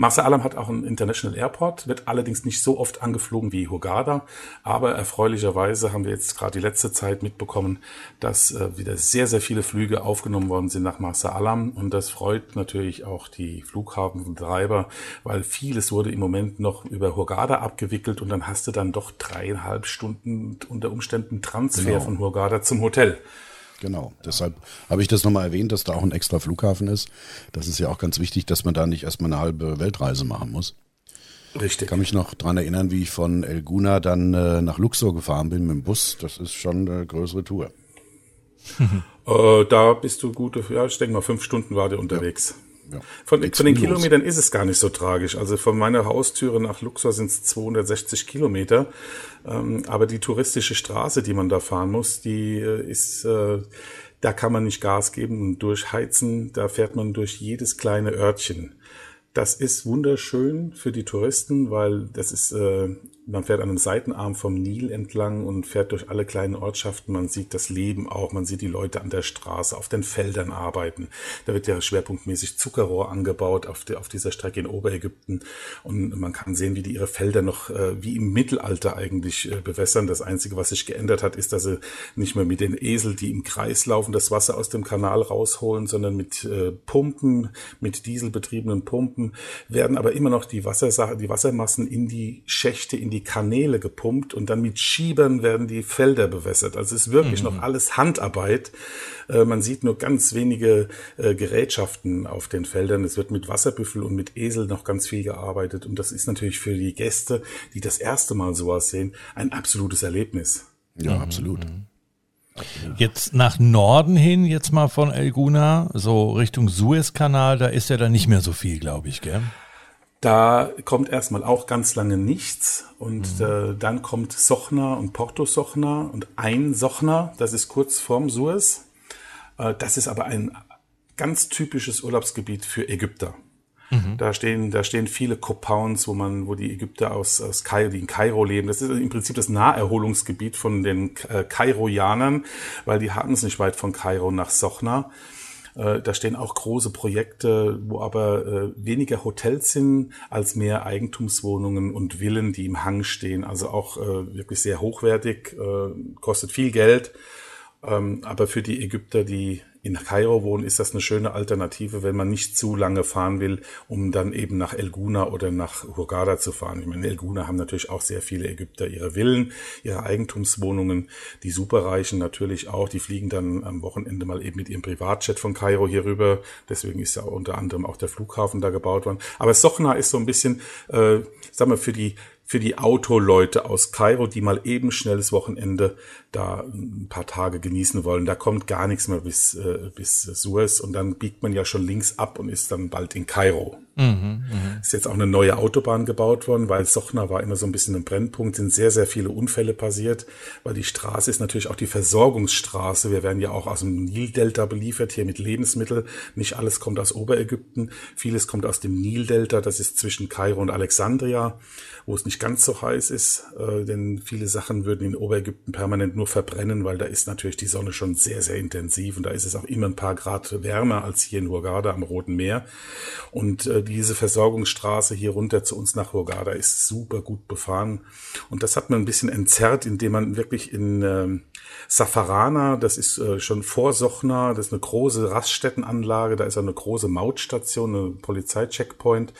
Marsa Alam hat auch einen International Airport, wird allerdings nicht so oft angeflogen wie Hurghada, aber erfreulicherweise haben wir jetzt gerade die letzte Zeit mitbekommen, dass äh, wieder sehr, sehr viele Flüge aufgenommen worden sind nach Marsa Alam und das freut natürlich auch die Flughafenbetreiber, weil vieles wurde im Moment noch über Hurghada abgewickelt und dann hast du dann doch dreieinhalb Stunden unter Umständen Transfer genau. von Hurghada zum Hotel. Genau, deshalb habe ich das nochmal erwähnt, dass da auch ein extra Flughafen ist. Das ist ja auch ganz wichtig, dass man da nicht erstmal eine halbe Weltreise machen muss. Richtig. Ich kann mich noch dran erinnern, wie ich von El Guna dann äh, nach Luxor gefahren bin mit dem Bus. Das ist schon eine größere Tour. äh, da bist du gute, ja, ich denke mal, fünf Stunden war der unterwegs. Ja. Ja. Von, von den Kilometern ist es gar nicht so tragisch. Also von meiner Haustüre nach Luxor sind es 260 Kilometer. Ähm, aber die touristische Straße, die man da fahren muss, die äh, ist, äh, da kann man nicht Gas geben und durchheizen. Da fährt man durch jedes kleine Örtchen. Das ist wunderschön für die Touristen, weil das ist äh, man fährt an einem Seitenarm vom Nil entlang und fährt durch alle kleinen Ortschaften. Man sieht das Leben auch, man sieht die Leute an der Straße, auf den Feldern arbeiten. Da wird ja schwerpunktmäßig Zuckerrohr angebaut auf, der, auf dieser Strecke in Oberägypten. Und man kann sehen, wie die ihre Felder noch äh, wie im Mittelalter eigentlich äh, bewässern. Das Einzige, was sich geändert hat, ist, dass sie nicht mehr mit den Esel, die im Kreis laufen, das Wasser aus dem Kanal rausholen, sondern mit äh, Pumpen, mit dieselbetriebenen Pumpen, werden aber immer noch die, Wassersache, die Wassermassen in die Schächte, in die die Kanäle gepumpt und dann mit Schiebern werden die Felder bewässert. Also es ist wirklich mhm. noch alles Handarbeit. Äh, man sieht nur ganz wenige äh, Gerätschaften auf den Feldern. Es wird mit Wasserbüffel und mit Esel noch ganz viel gearbeitet und das ist natürlich für die Gäste, die das erste Mal sowas sehen, ein absolutes Erlebnis. Ja, mhm. absolut. Jetzt nach Norden hin, jetzt mal von Elguna, so Richtung Suezkanal, da ist ja dann nicht mehr so viel, glaube ich, gell? Da kommt erstmal auch ganz lange nichts und mhm. äh, dann kommt Sochna und Porto Sochna und ein Sochna, das ist kurz vorm Suez. Äh, das ist aber ein ganz typisches Urlaubsgebiet für Ägypter. Mhm. Da stehen, da stehen viele Copowns, wo man, wo die Ägypter aus, aus Kairo, die in Kairo leben. Das ist im Prinzip das Naherholungsgebiet von den äh, Kairoianern, weil die hatten es nicht weit von Kairo nach Sochna. Äh, da stehen auch große Projekte, wo aber äh, weniger Hotels sind als mehr Eigentumswohnungen und Villen, die im Hang stehen. Also auch äh, wirklich sehr hochwertig, kostet viel Geld. Ähm, aber für die Ägypter, die in Kairo wohnen, ist das eine schöne Alternative, wenn man nicht zu lange fahren will, um dann eben nach El Guna oder nach Hurghada zu fahren. Ich meine, El Guna haben natürlich auch sehr viele Ägypter ihre Villen, ihre Eigentumswohnungen, die Superreichen natürlich auch, die fliegen dann am Wochenende mal eben mit ihrem Privatjet von Kairo hier rüber. Deswegen ist ja unter anderem auch der Flughafen da gebaut worden. Aber Sochna ist so ein bisschen, äh, sagen wir, für die für die Autoleute aus Kairo, die mal eben schnelles Wochenende da ein paar Tage genießen wollen. Da kommt gar nichts mehr bis, äh, bis Suez und dann biegt man ja schon links ab und ist dann bald in Kairo. Mhm, mh. Ist jetzt auch eine neue Autobahn gebaut worden, weil Sochna war immer so ein bisschen ein Brennpunkt, sind sehr, sehr viele Unfälle passiert, weil die Straße ist natürlich auch die Versorgungsstraße. Wir werden ja auch aus dem Nildelta beliefert, hier mit Lebensmitteln. Nicht alles kommt aus Oberägypten, vieles kommt aus dem Nildelta, das ist zwischen Kairo und Alexandria, wo es nicht ganz so heiß ist, äh, denn viele Sachen würden in Oberägypten permanent nur verbrennen, weil da ist natürlich die Sonne schon sehr, sehr intensiv und da ist es auch immer ein paar Grad wärmer als hier in Hurghada am Roten Meer. Und äh, diese Versorgungsstraße hier runter zu uns nach Hurghada ist super gut befahren. Und das hat man ein bisschen entzerrt, indem man wirklich in ähm, Safarana, das ist äh, schon vor Sochna, das ist eine große Raststättenanlage, da ist auch eine große Mautstation, eine Polizeicheckpoint.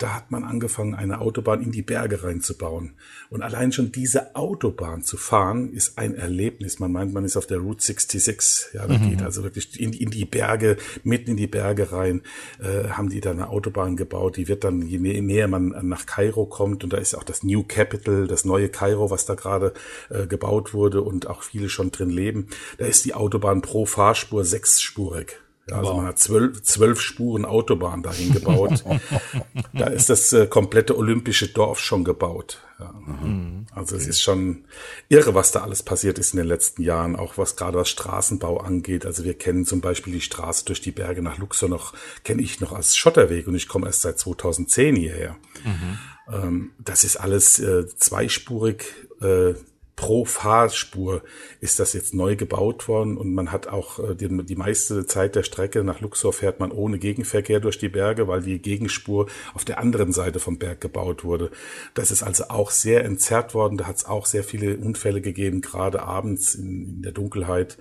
Da hat man angefangen, eine Autobahn in die Berge reinzubauen. Und allein schon diese Autobahn zu fahren, ist ein Erlebnis. Man meint, man ist auf der Route 66. Ja, da mhm. geht also wirklich in, in, die Berge, mitten in die Berge rein, äh, haben die da eine Autobahn gebaut. Die wird dann, je näher man nach Kairo kommt, und da ist auch das New Capital, das neue Kairo, was da gerade äh, gebaut wurde und auch viele schon drin leben, da ist die Autobahn pro Fahrspur sechsspurig. Also wow. man hat zwölf, zwölf Spuren Autobahn dahin gebaut. da ist das äh, komplette olympische Dorf schon gebaut. Ja. Mhm. Also okay. es ist schon irre, was da alles passiert ist in den letzten Jahren, auch was gerade was Straßenbau angeht. Also wir kennen zum Beispiel die Straße durch die Berge nach Luxor noch, kenne ich noch als Schotterweg und ich komme erst seit 2010 hierher. Mhm. Ähm, das ist alles äh, zweispurig, äh, pro Fahrspur ist das jetzt neu gebaut worden und man hat auch äh, die, die meiste Zeit der Strecke nach Luxor fährt man ohne Gegenverkehr durch die Berge, weil die Gegenspur auf der anderen Seite vom Berg gebaut wurde. Das ist also auch sehr entzerrt worden. Da hat es auch sehr viele Unfälle gegeben, gerade abends in, in der Dunkelheit.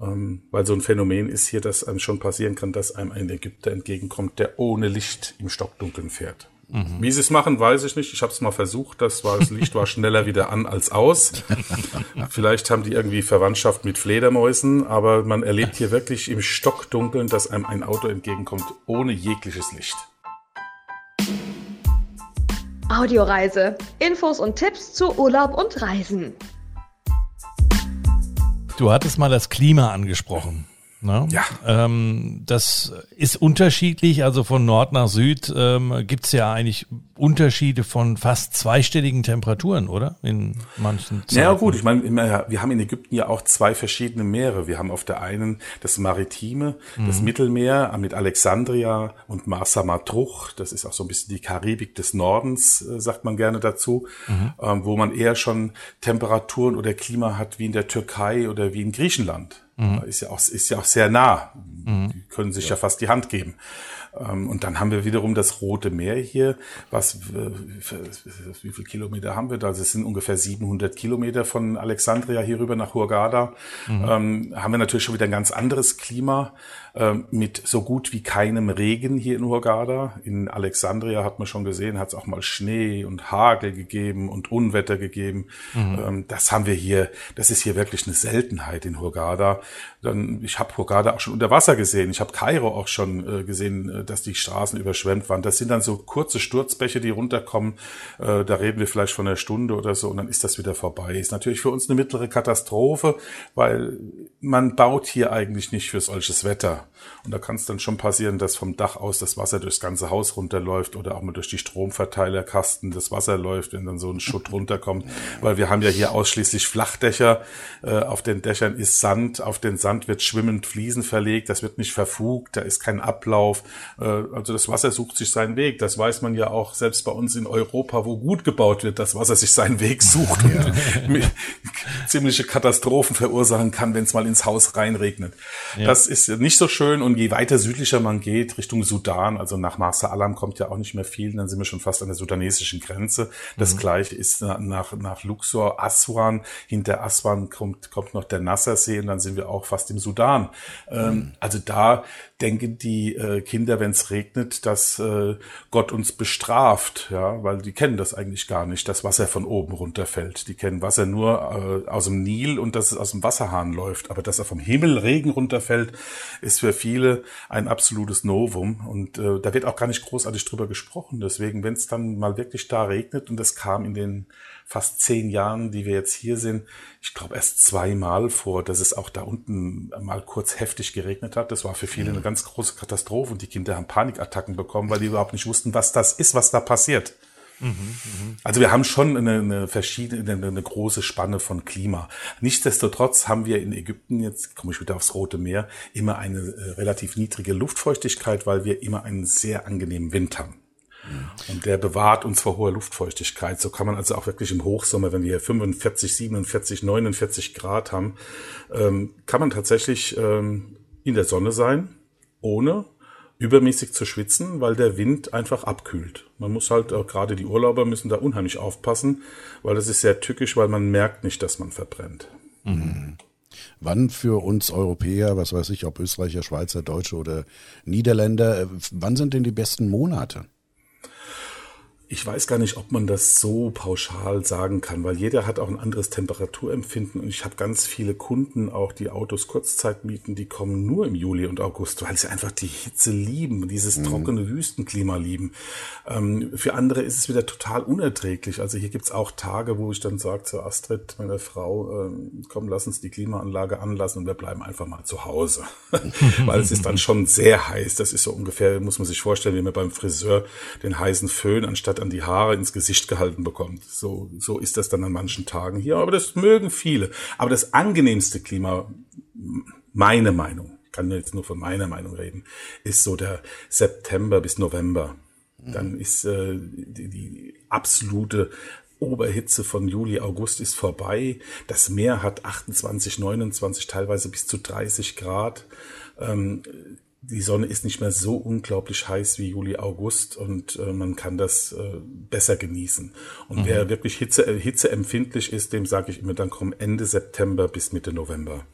Ähm, weil so ein Phänomen ist hier, dass einem schon passieren kann, dass einem ein Ägypter entgegenkommt, der ohne Licht im Stockdunkeln fährt. Mhm. Wie sie es machen, weiß ich nicht. Ich habe es mal versucht. Das, war, das Licht war schneller wieder an als aus. Vielleicht haben die irgendwie Verwandtschaft mit Fledermäusen, aber man erlebt hier wirklich im Stockdunkeln, dass einem ein Auto entgegenkommt ohne jegliches Licht. Audioreise. Infos und Tipps zu Urlaub und Reisen. Du hattest mal das Klima angesprochen. Ne? Ja. Ähm, das ist unterschiedlich, also von Nord nach Süd ähm, gibt es ja eigentlich Unterschiede von fast zweistelligen Temperaturen, oder? In manchen Zeiten. Ja gut, ich meine, wir haben in Ägypten ja auch zwei verschiedene Meere. Wir haben auf der einen das Maritime, mhm. das Mittelmeer mit Alexandria und Marsa Matruch. Das ist auch so ein bisschen die Karibik des Nordens, äh, sagt man gerne dazu, mhm. ähm, wo man eher schon Temperaturen oder Klima hat wie in der Türkei oder wie in Griechenland. Mhm. Ist ja auch, ist ja auch sehr nah. Mhm. Die können sich ja. ja fast die Hand geben. Ähm, und dann haben wir wiederum das Rote Meer hier. Was, wie viele Kilometer haben wir da? Das sind ungefähr 700 Kilometer von Alexandria hier rüber nach Hurghada. Mhm. Ähm, haben wir natürlich schon wieder ein ganz anderes Klima mit so gut wie keinem Regen hier in Hurghada. In Alexandria hat man schon gesehen, hat es auch mal Schnee und Hagel gegeben und Unwetter gegeben. Mhm. Ähm, das haben wir hier, das ist hier wirklich eine Seltenheit in Hurghada. Dann, ich habe Hurghada auch schon unter Wasser gesehen. Ich habe Kairo auch schon äh, gesehen, äh, dass die Straßen überschwemmt waren. Das sind dann so kurze Sturzbäche, die runterkommen. Äh, da reden wir vielleicht von einer Stunde oder so und dann ist das wieder vorbei. Ist natürlich für uns eine mittlere Katastrophe, weil man baut hier eigentlich nicht für solches Wetter. Und da kann es dann schon passieren, dass vom Dach aus das Wasser durchs ganze Haus runterläuft oder auch mal durch die Stromverteilerkasten das Wasser läuft, wenn dann so ein Schutt runterkommt. Weil wir haben ja hier ausschließlich Flachdächer. Äh, auf den Dächern ist Sand, auf den Sand wird schwimmend Fliesen verlegt, das wird nicht verfugt, da ist kein Ablauf. Äh, also das Wasser sucht sich seinen Weg. Das weiß man ja auch selbst bei uns in Europa, wo gut gebaut wird, dass Wasser sich seinen Weg sucht ja. und ziemliche Katastrophen verursachen kann, wenn es mal ins Haus reinregnet. Ja. Das ist nicht so schön und je weiter südlicher man geht, Richtung Sudan, also nach Marsa Alam kommt ja auch nicht mehr viel, dann sind wir schon fast an der sudanesischen Grenze. Das mhm. gleiche ist nach, nach Luxor, Aswan. Hinter Aswan kommt, kommt noch der Nassersee und dann sind wir auch fast im Sudan. Ähm, mhm. Also da denken die äh, Kinder, wenn es regnet, dass äh, Gott uns bestraft, ja, weil die kennen das eigentlich gar nicht, dass Wasser von oben runterfällt. Die kennen Wasser nur äh, aus dem Nil und dass es aus dem Wasserhahn läuft. Aber dass er vom Himmel Regen runterfällt, ist für viele ein absolutes Novum. Und äh, da wird auch gar nicht großartig drüber gesprochen. Deswegen, wenn es dann mal wirklich da regnet, und das kam in den fast zehn Jahren, die wir jetzt hier sind, ich glaube erst zweimal vor, dass es auch da unten mal kurz heftig geregnet hat. Das war für viele eine mhm. ganz große Katastrophe und die Kinder haben Panikattacken bekommen, weil die überhaupt nicht wussten, was das ist, was da passiert. Mhm. Also wir haben schon eine, eine verschiedene, eine, eine, große Spanne von Klima. Nichtsdestotrotz haben wir in Ägypten, jetzt komme ich wieder aufs Rote Meer, immer eine äh, relativ niedrige Luftfeuchtigkeit, weil wir immer einen sehr angenehmen Wind haben. Und der bewahrt uns vor hoher Luftfeuchtigkeit. So kann man also auch wirklich im Hochsommer, wenn wir 45, 47, 49 Grad haben, ähm, kann man tatsächlich ähm, in der Sonne sein, ohne übermäßig zu schwitzen, weil der Wind einfach abkühlt. Man muss halt, auch gerade die Urlauber müssen da unheimlich aufpassen, weil das ist sehr tückisch, weil man merkt nicht, dass man verbrennt. Mhm. Wann für uns Europäer, was weiß ich, ob Österreicher, Schweizer, Deutsche oder Niederländer, äh, wann sind denn die besten Monate? Ich weiß gar nicht, ob man das so pauschal sagen kann, weil jeder hat auch ein anderes Temperaturempfinden und ich habe ganz viele Kunden, auch die Autos Kurzzeit mieten, die kommen nur im Juli und August, weil sie einfach die Hitze lieben, dieses mhm. trockene Wüstenklima lieben. Ähm, für andere ist es wieder total unerträglich. Also hier gibt's auch Tage, wo ich dann sage zu Astrid, meiner Frau, ähm, komm, lass uns die Klimaanlage anlassen und wir bleiben einfach mal zu Hause. weil es ist dann schon sehr heiß. Das ist so ungefähr, muss man sich vorstellen, wie man beim Friseur den heißen Föhn anstatt an die Haare ins Gesicht gehalten bekommt. So, so ist das dann an manchen Tagen hier. Aber das mögen viele. Aber das angenehmste Klima, meine Meinung, ich kann jetzt nur von meiner Meinung reden, ist so der September bis November. Dann ist äh, die, die absolute Oberhitze von Juli, August ist vorbei. Das Meer hat 28, 29, teilweise bis zu 30 Grad. Ähm, die Sonne ist nicht mehr so unglaublich heiß wie Juli, August und äh, man kann das äh, besser genießen. Und mhm. wer wirklich Hitze, äh, hitzeempfindlich ist, dem sage ich immer, dann komm Ende September bis Mitte November.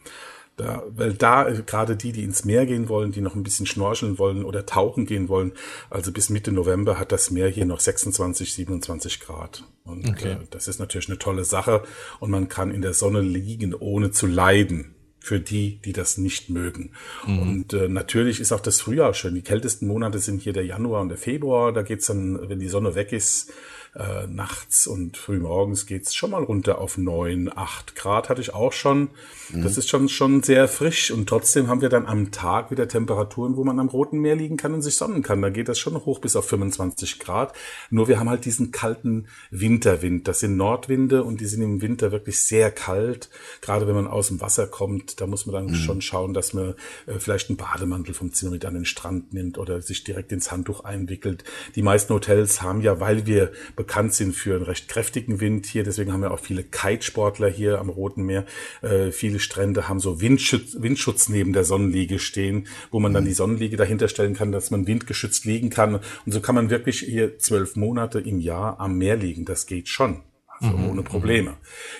Da, weil da äh, gerade die, die ins Meer gehen wollen, die noch ein bisschen schnorcheln wollen oder tauchen gehen wollen, also bis Mitte November hat das Meer hier noch 26, 27 Grad. Und okay. äh, das ist natürlich eine tolle Sache und man kann in der Sonne liegen, ohne zu leiden für die, die das nicht mögen. Mhm. Und äh, natürlich ist auch das Frühjahr schön. Die kältesten Monate sind hier der Januar und der Februar. Da geht's dann, wenn die Sonne weg ist, äh, nachts und frühmorgens geht's schon mal runter auf neun, acht Grad hatte ich auch schon. Mhm. Das ist schon, schon sehr frisch und trotzdem haben wir dann am Tag wieder Temperaturen, wo man am Roten Meer liegen kann und sich sonnen kann. Da geht das schon hoch bis auf 25 Grad. Nur wir haben halt diesen kalten Winterwind. Das sind Nordwinde und die sind im Winter wirklich sehr kalt. Gerade wenn man aus dem Wasser kommt, da muss man dann mhm. schon schauen, dass man äh, vielleicht einen Bademantel vom Zimmer mit an den Strand nimmt oder sich direkt ins Handtuch einwickelt. Die meisten Hotels haben ja, weil wir bekannt sind für einen recht kräftigen Wind hier. Deswegen haben wir auch viele Kitesportler hier am Roten Meer. Äh, viele Strände haben so Windschutz, Windschutz neben der Sonnenliege stehen, wo man dann mhm. die Sonnenliege dahinter stellen kann, dass man windgeschützt liegen kann. Und so kann man wirklich hier zwölf Monate im Jahr am Meer liegen. Das geht schon. Also mhm. ohne Probleme.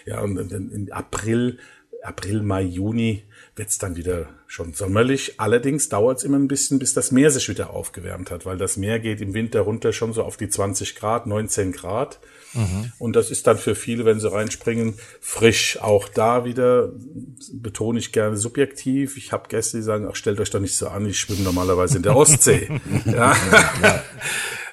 Ja, und im April, April, Mai, Juni wird's dann wieder schon sommerlich. Allerdings dauert es immer ein bisschen, bis das Meer sich wieder aufgewärmt hat, weil das Meer geht im Winter runter schon so auf die 20 Grad, 19 Grad. Mhm. Und das ist dann für viele, wenn sie reinspringen, frisch. Auch da wieder betone ich gerne subjektiv. Ich habe Gäste, die sagen, ach, stellt euch doch nicht so an, ich schwimme normalerweise in der Ostsee. ja. ja.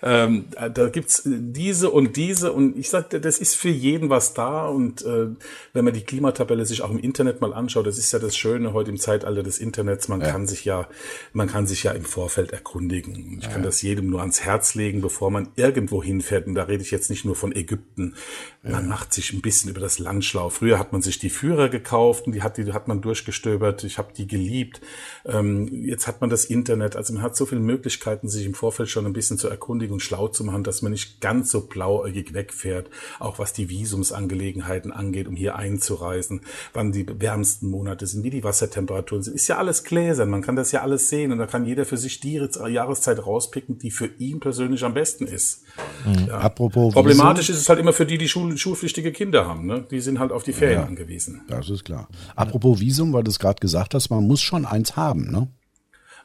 Ähm, da gibt's diese und diese und ich sag, das ist für jeden was da und äh, wenn man die Klimatabelle sich auch im Internet mal anschaut, das ist ja das Schöne heute im Zeitalter des Internets, man ja. kann sich ja, man kann sich ja im Vorfeld erkundigen. Ich ja. kann das jedem nur ans Herz legen, bevor man irgendwo hinfährt und da rede ich jetzt nicht nur von Ägypten. Man macht sich ein bisschen über das Land schlau. Früher hat man sich die Führer gekauft und die hat, die hat man durchgestöbert. Ich habe die geliebt. Ähm, jetzt hat man das Internet, also man hat so viele Möglichkeiten, sich im Vorfeld schon ein bisschen zu erkundigen und schlau zu machen, dass man nicht ganz so blauäugig wegfährt, auch was die Visumsangelegenheiten angeht, um hier einzureisen, wann die wärmsten Monate sind, wie die Wassertemperaturen sind. Ist ja alles gläsern, man kann das ja alles sehen und da kann jeder für sich die Jahreszeit rauspicken, die für ihn persönlich am besten ist. Mhm. Ja. Apropos Problematisch Visum? ist es halt immer für die, die Schul schulpflichtige Kinder haben. Ne? Die sind halt auf die Ferien ja, angewiesen. Das ist klar. Apropos Visum, weil du es gerade gesagt hast, man muss schon eins haben, ne?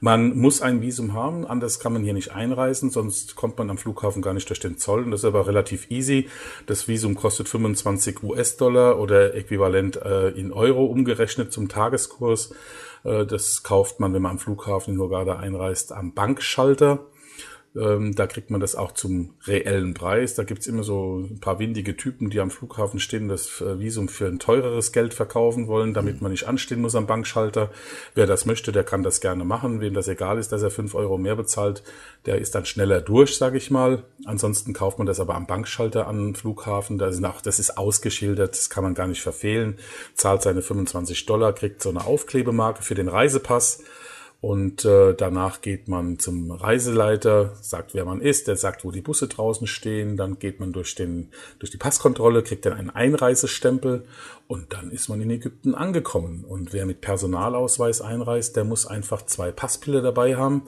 Man muss ein Visum haben, anders kann man hier nicht einreisen, sonst kommt man am Flughafen gar nicht durch den Zoll. Und das ist aber relativ easy. Das Visum kostet 25 US-Dollar oder äquivalent äh, in Euro umgerechnet zum Tageskurs. Äh, das kauft man, wenn man am Flughafen in Hurghada einreist, am Bankschalter. Ähm, da kriegt man das auch zum reellen Preis. Da gibt's immer so ein paar windige Typen, die am Flughafen stehen, das äh, Visum für ein teureres Geld verkaufen wollen, damit mhm. man nicht anstehen muss am Bankschalter. Wer das möchte, der kann das gerne machen. Wem das egal ist, dass er fünf Euro mehr bezahlt, der ist dann schneller durch, sage ich mal. Ansonsten kauft man das aber am Bankschalter am Flughafen. Da sind auch, das ist ausgeschildert, das kann man gar nicht verfehlen. Zahlt seine 25 Dollar, kriegt so eine Aufklebemarke für den Reisepass. Und äh, danach geht man zum Reiseleiter, sagt, wer man ist, der sagt, wo die Busse draußen stehen. Dann geht man durch, den, durch die Passkontrolle, kriegt dann einen Einreisestempel und dann ist man in Ägypten angekommen. Und wer mit Personalausweis einreist, der muss einfach zwei Passbilder dabei haben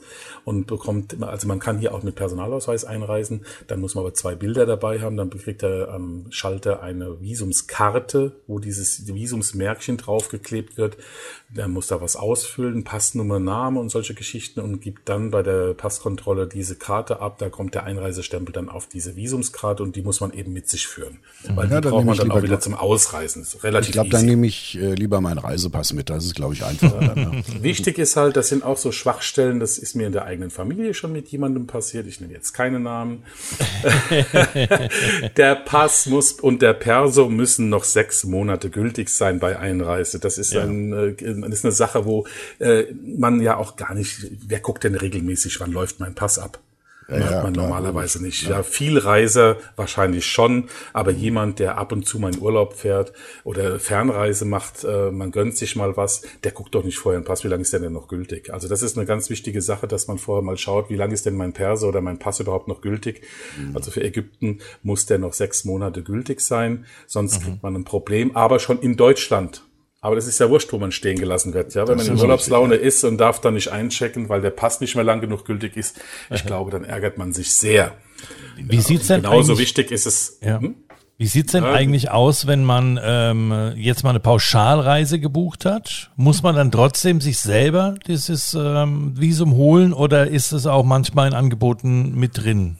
und bekommt, also man kann hier auch mit Personalausweis einreisen, dann muss man aber zwei Bilder dabei haben, dann kriegt er am Schalter eine Visumskarte, wo dieses Visumsmärkchen draufgeklebt wird. Dann muss da was ausfüllen, Passnummer, Name und solche Geschichten und gibt dann bei der Passkontrolle diese Karte ab. Da kommt der Einreisestempel dann auf diese Visumskarte und die muss man eben mit sich führen. Weil ja, die braucht man dann auch wieder zum Ausreisen relativ Ich glaube, dann nehme ich äh, lieber meinen Reisepass mit. Das ist, glaube ich, einfacher. Dann, ne? Wichtig ist halt, das sind auch so Schwachstellen. Das ist mir in der eigenen Familie schon mit jemandem passiert. Ich nenne jetzt keine Namen. der Pass muss und der Perso müssen noch sechs Monate gültig sein bei Einreise. Das ist, ja. ein, äh, das ist eine Sache, wo äh, man ja auch gar nicht, wer guckt denn regelmäßig, wann läuft mein Pass ab? Macht ja, man klar, normalerweise logisch. nicht. Ja. ja, viel Reiser wahrscheinlich schon, aber jemand, der ab und zu mal in Urlaub fährt oder Fernreise macht, äh, man gönnt sich mal was, der guckt doch nicht vorher einen Pass, wie lange ist der denn noch gültig? Also das ist eine ganz wichtige Sache, dass man vorher mal schaut, wie lange ist denn mein Perse oder mein Pass überhaupt noch gültig? Mhm. Also für Ägypten muss der noch sechs Monate gültig sein, sonst mhm. kriegt man ein Problem. Aber schon in Deutschland aber das ist ja wurscht, wo man stehen gelassen wird. Ja, wenn das man in Urlaubslaune richtig, ist und darf dann nicht einchecken, weil der Pass nicht mehr lang genug gültig ist, ich glaube, dann ärgert man sich sehr. Wie ja, sieht's denn genauso wichtig ist es. Ja. Hm? Wie sieht's denn ja. eigentlich aus, wenn man ähm, jetzt mal eine Pauschalreise gebucht hat? Muss man dann trotzdem sich selber dieses ähm, Visum holen oder ist es auch manchmal in Angeboten mit drin?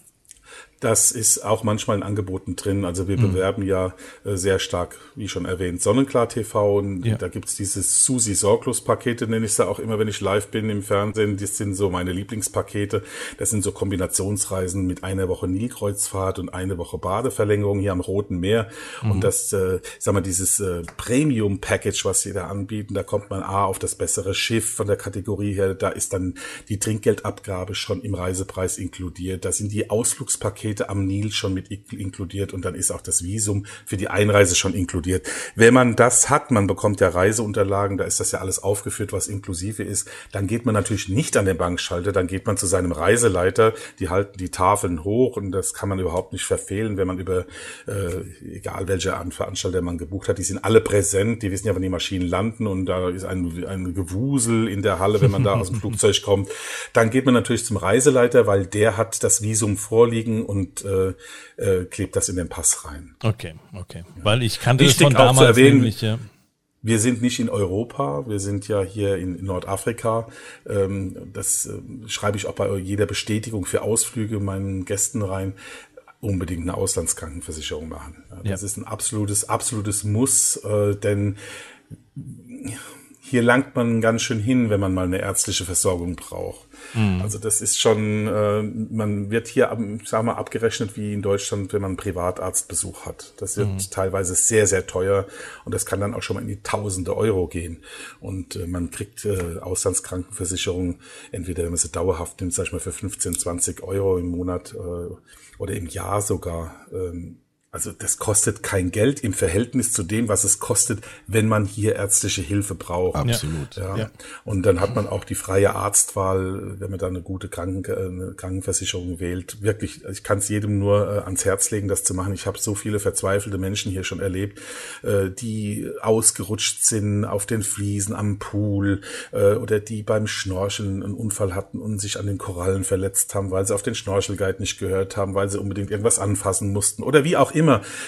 Das ist auch manchmal in Angeboten drin. Also wir mhm. bewerben ja äh, sehr stark, wie schon erwähnt, Sonnenklar TV. Und ja. da gibt's dieses Susi Sorglos-Pakete, nenne ich sie auch immer, wenn ich live bin im Fernsehen. Das sind so meine Lieblingspakete. Das sind so Kombinationsreisen mit einer Woche Nilkreuzfahrt und eine Woche Badeverlängerung hier am Roten Meer. Mhm. Und das, äh, sag mal, dieses äh, Premium-Package, was sie da anbieten, da kommt man A auf das bessere Schiff von der Kategorie her. Da ist dann die Trinkgeldabgabe schon im Reisepreis inkludiert. Da sind die Ausflugspakete Pakete am Nil schon mit inkludiert und dann ist auch das Visum für die Einreise schon inkludiert. Wenn man das hat, man bekommt ja Reiseunterlagen, da ist das ja alles aufgeführt, was inklusive ist, dann geht man natürlich nicht an den Bankschalter, dann geht man zu seinem Reiseleiter, die halten die Tafeln hoch und das kann man überhaupt nicht verfehlen, wenn man über, äh, egal welche Veranstalter man gebucht hat, die sind alle präsent, die wissen ja, wann die Maschinen landen und da ist ein, ein Gewusel in der Halle, wenn man da aus dem Flugzeug kommt. Dann geht man natürlich zum Reiseleiter, weil der hat das Visum vorliegen und und äh, äh, klebt das in den Pass rein. Okay, okay. Ja. Weil ich kannte Wichtig das von damals erwähnen, nämlich, ja. Wir sind nicht in Europa, wir sind ja hier in Nordafrika. Ähm, das äh, schreibe ich auch bei jeder Bestätigung für Ausflüge meinen Gästen rein unbedingt eine Auslandskrankenversicherung machen. Das ja. ist ein absolutes, absolutes Muss, äh, denn hier langt man ganz schön hin, wenn man mal eine ärztliche Versorgung braucht. Mhm. Also das ist schon, äh, man wird hier, sag mal, abgerechnet wie in Deutschland, wenn man einen Privatarztbesuch hat. Das wird mhm. teilweise sehr, sehr teuer und das kann dann auch schon mal in die Tausende Euro gehen. Und äh, man kriegt äh, Auslandskrankenversicherung, entweder wenn man sie dauerhaft nimmt, sag ich mal, für 15, 20 Euro im Monat äh, oder im Jahr sogar. Ähm, also das kostet kein Geld im Verhältnis zu dem, was es kostet, wenn man hier ärztliche Hilfe braucht. Absolut. Ja. ja. Und dann hat man auch die freie Arztwahl, wenn man da eine gute Kranken eine Krankenversicherung wählt. Wirklich, ich kann es jedem nur äh, ans Herz legen, das zu machen. Ich habe so viele verzweifelte Menschen hier schon erlebt, äh, die ausgerutscht sind auf den Fliesen am Pool äh, oder die beim Schnorcheln einen Unfall hatten und sich an den Korallen verletzt haben, weil sie auf den Schnorchelguide nicht gehört haben, weil sie unbedingt irgendwas anfassen mussten oder wie auch immer.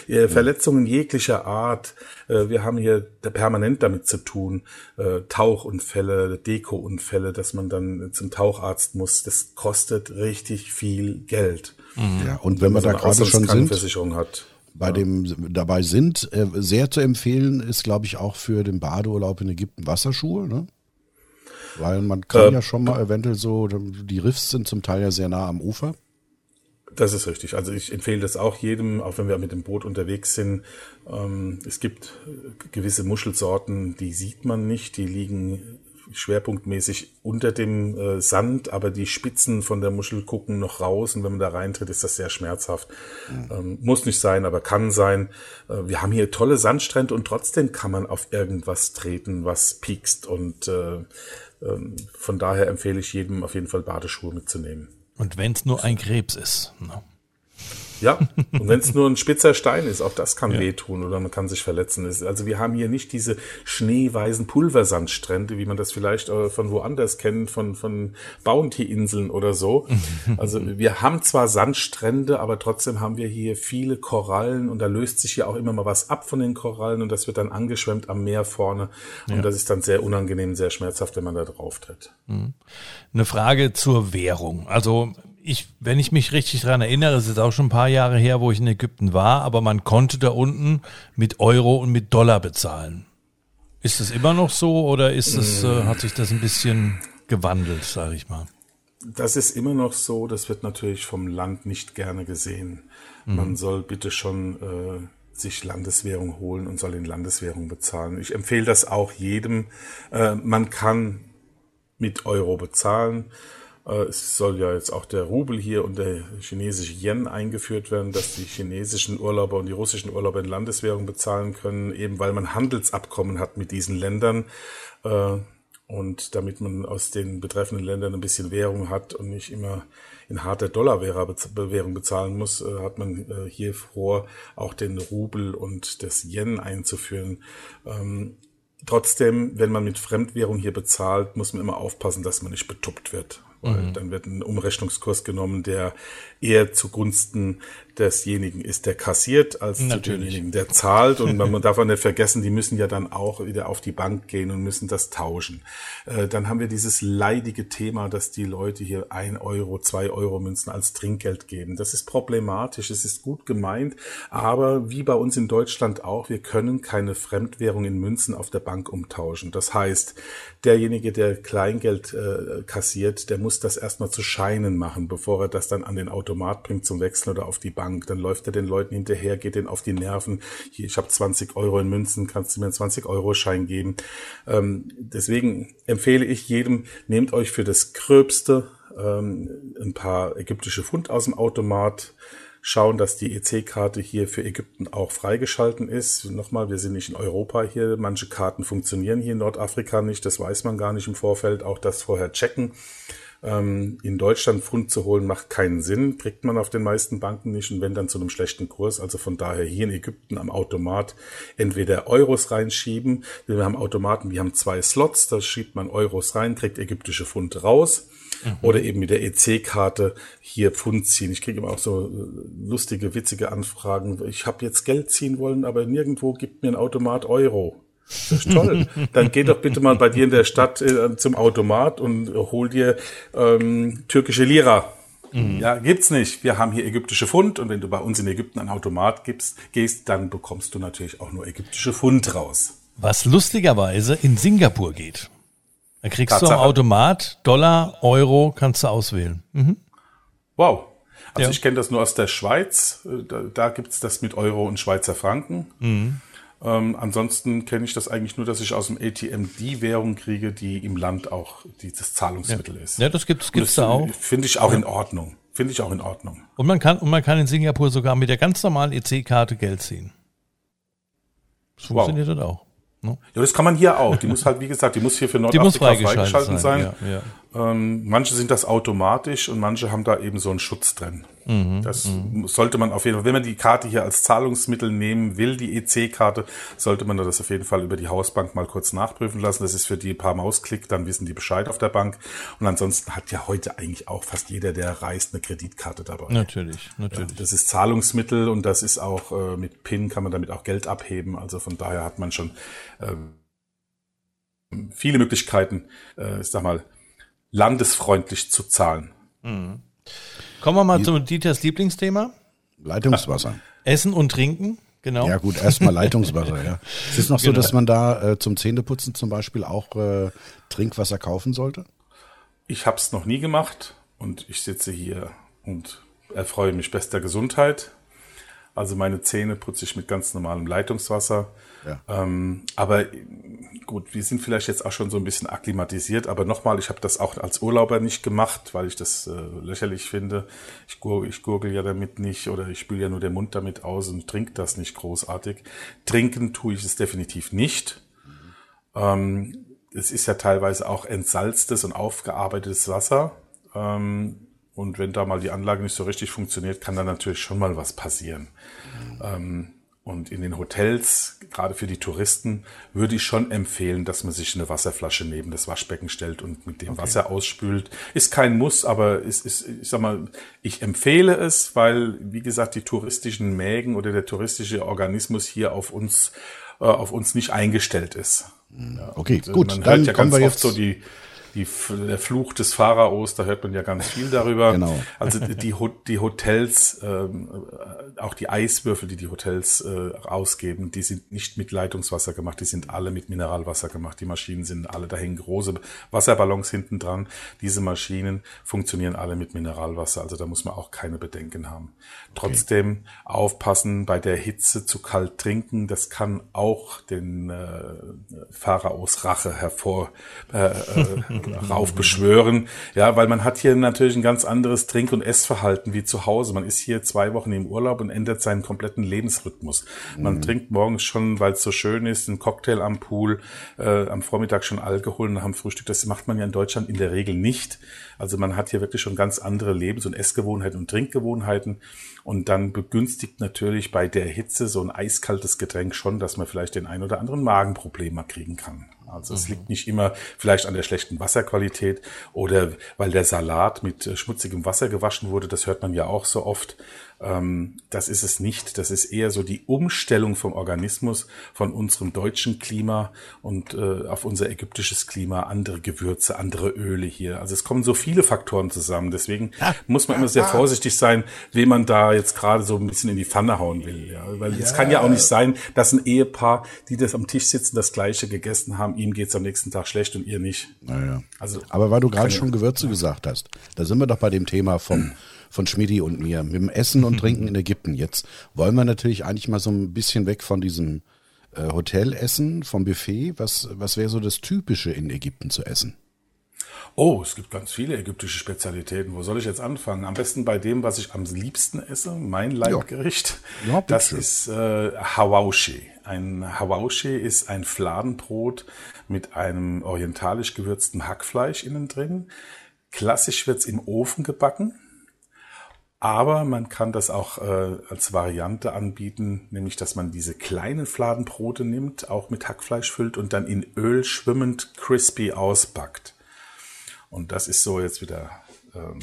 Äh, Verletzungen jeglicher Art. Äh, wir haben hier permanent damit zu tun. Äh, Tauchunfälle, Dekounfälle, dass man dann zum Taucharzt muss. Das kostet richtig viel Geld. Mhm. Ja, und wenn, wenn wir da gerade schon sind, hat. bei ja. dem dabei sind, äh, sehr zu empfehlen ist, glaube ich, auch für den Badeurlaub in Ägypten Wasserschuhe, ne? Weil man kann äh, ja schon mal eventuell so, die Riffs sind zum Teil ja sehr nah am Ufer. Das ist richtig. Also ich empfehle das auch jedem, auch wenn wir mit dem Boot unterwegs sind. Ähm, es gibt gewisse Muschelsorten, die sieht man nicht, die liegen schwerpunktmäßig unter dem äh, Sand, aber die Spitzen von der Muschel gucken noch raus und wenn man da reintritt, ist das sehr schmerzhaft. Mhm. Ähm, muss nicht sein, aber kann sein. Äh, wir haben hier tolle Sandstrände und trotzdem kann man auf irgendwas treten, was piekst und äh, ähm, von daher empfehle ich jedem auf jeden Fall Badeschuhe mitzunehmen. Und wenn es nur ein Krebs ist. Ne? Ja, und wenn es nur ein spitzer Stein ist, auch das kann ja. wehtun oder man kann sich verletzen. Also wir haben hier nicht diese schneeweißen Pulversandstrände, wie man das vielleicht äh, von woanders kennt, von, von Bounty-Inseln oder so. Also wir haben zwar Sandstrände, aber trotzdem haben wir hier viele Korallen und da löst sich ja auch immer mal was ab von den Korallen und das wird dann angeschwemmt am Meer vorne. Und ja. das ist dann sehr unangenehm, sehr schmerzhaft, wenn man da drauf tritt. Mhm. Eine Frage zur Währung. Also ich, wenn ich mich richtig daran erinnere, es ist auch schon ein paar Jahre her, wo ich in Ägypten war, aber man konnte da unten mit Euro und mit Dollar bezahlen. Ist das immer noch so oder ist es, äh, hat sich das ein bisschen gewandelt, sage ich mal? Das ist immer noch so, das wird natürlich vom Land nicht gerne gesehen. Mhm. Man soll bitte schon äh, sich Landeswährung holen und soll in Landeswährung bezahlen. Ich empfehle das auch jedem. Äh, man kann mit Euro bezahlen. Äh, es soll ja jetzt auch der Rubel hier und der chinesische Yen eingeführt werden, dass die chinesischen Urlauber und die russischen Urlauber in Landeswährung bezahlen können, eben weil man Handelsabkommen hat mit diesen Ländern. Äh, und damit man aus den betreffenden Ländern ein bisschen Währung hat und nicht immer in harter Dollarwährung bezahlen muss, äh, hat man hier vor, auch den Rubel und das Yen einzuführen. Ähm, trotzdem, wenn man mit Fremdwährung hier bezahlt, muss man immer aufpassen, dass man nicht betuppt wird mhm. dann wird ein Umrechnungskurs genommen, der eher zugunsten desjenigen ist, der kassiert, als demjenigen, der zahlt. Und man darf auch nicht vergessen, die müssen ja dann auch wieder auf die Bank gehen und müssen das tauschen. Äh, dann haben wir dieses leidige Thema, dass die Leute hier ein Euro, zwei Euro Münzen als Trinkgeld geben. Das ist problematisch, es ist gut gemeint, aber wie bei uns in Deutschland auch, wir können keine Fremdwährung in Münzen auf der Bank umtauschen. Das heißt, derjenige, der Kleingeld äh, kassiert, der muss das erstmal zu Scheinen machen, bevor er das dann an den Automat bringt zum Wechseln oder auf die Bank. Dann läuft er den Leuten hinterher, geht denen auf die Nerven. Hier, ich habe 20 Euro in Münzen, kannst du mir einen 20-Euro-Schein geben? Ähm, deswegen empfehle ich jedem, nehmt euch für das Gröbste ähm, ein paar ägyptische Pfund aus dem Automat, schauen, dass die EC-Karte hier für Ägypten auch freigeschalten ist. Nochmal, wir sind nicht in Europa hier. Manche Karten funktionieren hier in Nordafrika nicht. Das weiß man gar nicht im Vorfeld. Auch das vorher checken. Ähm, in Deutschland Pfund zu holen macht keinen Sinn. Kriegt man auf den meisten Banken nicht und wenn dann zu einem schlechten Kurs. Also von daher hier in Ägypten am Automat entweder Euros reinschieben. Wir haben Automaten, die haben zwei Slots. Da schiebt man Euros rein, kriegt ägyptische Pfund raus Mhm. Oder eben mit der EC-Karte hier Pfund ziehen. Ich kriege immer auch so äh, lustige, witzige Anfragen. Ich habe jetzt Geld ziehen wollen, aber nirgendwo gibt mir ein Automat Euro. Das ist toll. Dann geh doch bitte mal bei dir in der Stadt äh, zum Automat und hol dir ähm, türkische Lira. Mhm. Ja, gibt's nicht. Wir haben hier ägyptische Pfund und wenn du bei uns in Ägypten ein Automat gibst, gehst, dann bekommst du natürlich auch nur ägyptische Pfund raus. Was lustigerweise in Singapur geht. Da kriegst Tatsache. du am Automat Dollar, Euro, kannst du auswählen. Mhm. Wow. Also ja. ich kenne das nur aus der Schweiz. Da, da gibt's das mit Euro und Schweizer Franken. Mhm. Ähm, ansonsten kenne ich das eigentlich nur, dass ich aus dem ATM die Währung kriege, die im Land auch dieses Zahlungsmittel ja. ist. Ja, das gibt's, gibt's da auch. Finde ich auch ja. in Ordnung. Finde ich auch in Ordnung. Und man kann, und man kann in Singapur sogar mit der ganz normalen EC-Karte Geld ziehen. Das funktioniert wow. dann auch. Ne? Ja, das kann man hier auch. Die muss halt, wie gesagt, die muss hier für Nordafrika freigeschaltet, freigeschalten sein. sein. Ja. Ähm, manche sind das automatisch und manche haben da eben so einen Schutz drin. Mhm, das mhm. sollte man auf jeden Fall, wenn man die Karte hier als Zahlungsmittel nehmen will, die EC-Karte, sollte man das auf jeden Fall über die Hausbank mal kurz nachprüfen lassen. Das ist für die paar Mausklick, dann wissen die Bescheid auf der Bank. Und ansonsten hat ja heute eigentlich auch fast jeder, der reist, eine Kreditkarte dabei. Natürlich, natürlich. Ja, das ist Zahlungsmittel und das ist auch äh, mit PIN kann man damit auch Geld abheben. Also von daher hat man schon äh, viele Möglichkeiten, äh, ich sag mal, landesfreundlich zu zahlen. Mhm. Kommen wir mal Die, zu Dieters Lieblingsthema. Leitungswasser. Essen und Trinken, genau. Ja gut, erstmal Leitungswasser, ja. Es ist noch so, genau. dass man da äh, zum Zähneputzen zum Beispiel auch äh, Trinkwasser kaufen sollte? Ich habe es noch nie gemacht und ich sitze hier und erfreue mich bester Gesundheit. Also meine Zähne putze ich mit ganz normalem Leitungswasser. Ja. Ähm, aber gut, wir sind vielleicht jetzt auch schon so ein bisschen akklimatisiert, aber nochmal, ich habe das auch als Urlauber nicht gemacht, weil ich das äh, lächerlich finde. Ich, gur ich gurgel ja damit nicht oder ich spüle ja nur den Mund damit aus und trinke das nicht großartig. Trinken tue ich es definitiv nicht. Mhm. Ähm, es ist ja teilweise auch entsalztes und aufgearbeitetes Wasser. Ähm, und wenn da mal die Anlage nicht so richtig funktioniert, kann da natürlich schon mal was passieren. Mhm. Ähm, und in den Hotels, gerade für die Touristen, würde ich schon empfehlen, dass man sich eine Wasserflasche neben das Waschbecken stellt und mit dem okay. Wasser ausspült. Ist kein Muss, aber ist, ist, ich sag mal, ich empfehle es, weil, wie gesagt, die touristischen Mägen oder der touristische Organismus hier auf uns, äh, auf uns nicht eingestellt ist. Ja, okay, und, äh, gut. Man hört ja ganz oft so die, die, der Fluch des Pharaos, da hört man ja ganz viel darüber. genau. Also die, die Hotels, ähm, äh, auch die Eiswürfel, die die Hotels äh, ausgeben, die sind nicht mit Leitungswasser gemacht, die sind alle mit Mineralwasser gemacht. Die Maschinen sind alle, da hängen große Wasserballons hinten dran. Diese Maschinen funktionieren alle mit Mineralwasser, also da muss man auch keine Bedenken haben. Trotzdem okay. aufpassen, bei der Hitze zu kalt trinken, das kann auch den äh, Pharaos Rache hervor äh, äh, raufbeschwören. Ja, weil man hat hier natürlich ein ganz anderes Trink- und Essverhalten wie zu Hause. Man ist hier zwei Wochen im Urlaub und ändert seinen kompletten Lebensrhythmus. Man mhm. trinkt morgens schon, weil es so schön ist, einen Cocktail am Pool, äh, am Vormittag schon Alkohol und am Frühstück. Das macht man ja in Deutschland in der Regel nicht. Also man hat hier wirklich schon ganz andere Lebens- und Essgewohnheiten und Trinkgewohnheiten. Und dann begünstigt natürlich bei der Hitze so ein eiskaltes Getränk schon, dass man vielleicht den ein oder anderen Magenproblem mal kriegen kann. Also es liegt nicht immer vielleicht an der schlechten Wasserqualität oder weil der Salat mit äh, schmutzigem Wasser gewaschen wurde. Das hört man ja auch so oft. Ähm, das ist es nicht. Das ist eher so die Umstellung vom Organismus, von unserem deutschen Klima und äh, auf unser ägyptisches Klima, andere Gewürze, andere Öle hier. Also es kommen so viele Faktoren zusammen. Deswegen ah, muss man immer sehr vorsichtig sein, wem man da jetzt gerade so ein bisschen in die Pfanne hauen will. Ja? Weil ja. es kann ja auch nicht sein, dass ein Ehepaar, die das am Tisch sitzen, das gleiche gegessen haben, ihm geht's am nächsten Tag schlecht und ihr nicht. Naja. Also, Aber weil du gerade schon Gewürze gesagt hast, da sind wir doch bei dem Thema vom von Schmidi und mir mit dem Essen und Trinken in Ägypten. Jetzt wollen wir natürlich eigentlich mal so ein bisschen weg von diesem äh, Hotelessen, vom Buffet. Was, was wäre so das Typische in Ägypten zu essen? Oh, es gibt ganz viele ägyptische Spezialitäten. Wo soll ich jetzt anfangen? Am besten bei dem, was ich am liebsten esse, mein Leibgericht. Ja. Ja, das ist äh, Hawashi. Ein Hawashi ist ein Fladenbrot mit einem orientalisch gewürzten Hackfleisch innen drin. Klassisch wird's im Ofen gebacken. Aber man kann das auch äh, als Variante anbieten, nämlich dass man diese kleinen Fladenbrote nimmt, auch mit Hackfleisch füllt und dann in Öl schwimmend crispy ausbackt. Und das ist so jetzt wieder ähm,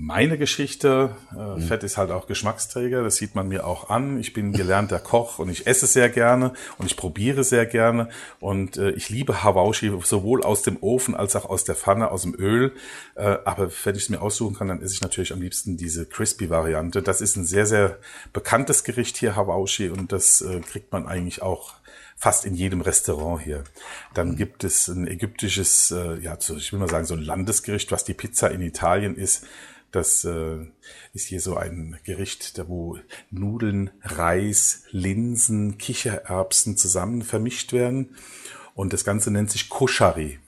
meine Geschichte. Äh, mhm. Fett ist halt auch Geschmacksträger, das sieht man mir auch an. Ich bin gelernter Koch und ich esse sehr gerne und ich probiere sehr gerne. Und äh, ich liebe Hawashi sowohl aus dem Ofen als auch aus der Pfanne, aus dem Öl. Äh, aber wenn ich es mir aussuchen kann, dann esse ich natürlich am liebsten diese Crispy-Variante. Das ist ein sehr, sehr bekanntes Gericht hier, Hawashi, und das äh, kriegt man eigentlich auch fast in jedem Restaurant hier. Dann gibt es ein ägyptisches, äh, ja, ich will mal sagen, so ein Landesgericht, was die Pizza in Italien ist. Das äh, ist hier so ein Gericht, da wo Nudeln, Reis, Linsen, Kichererbsen zusammen vermischt werden. Und das Ganze nennt sich Koshari.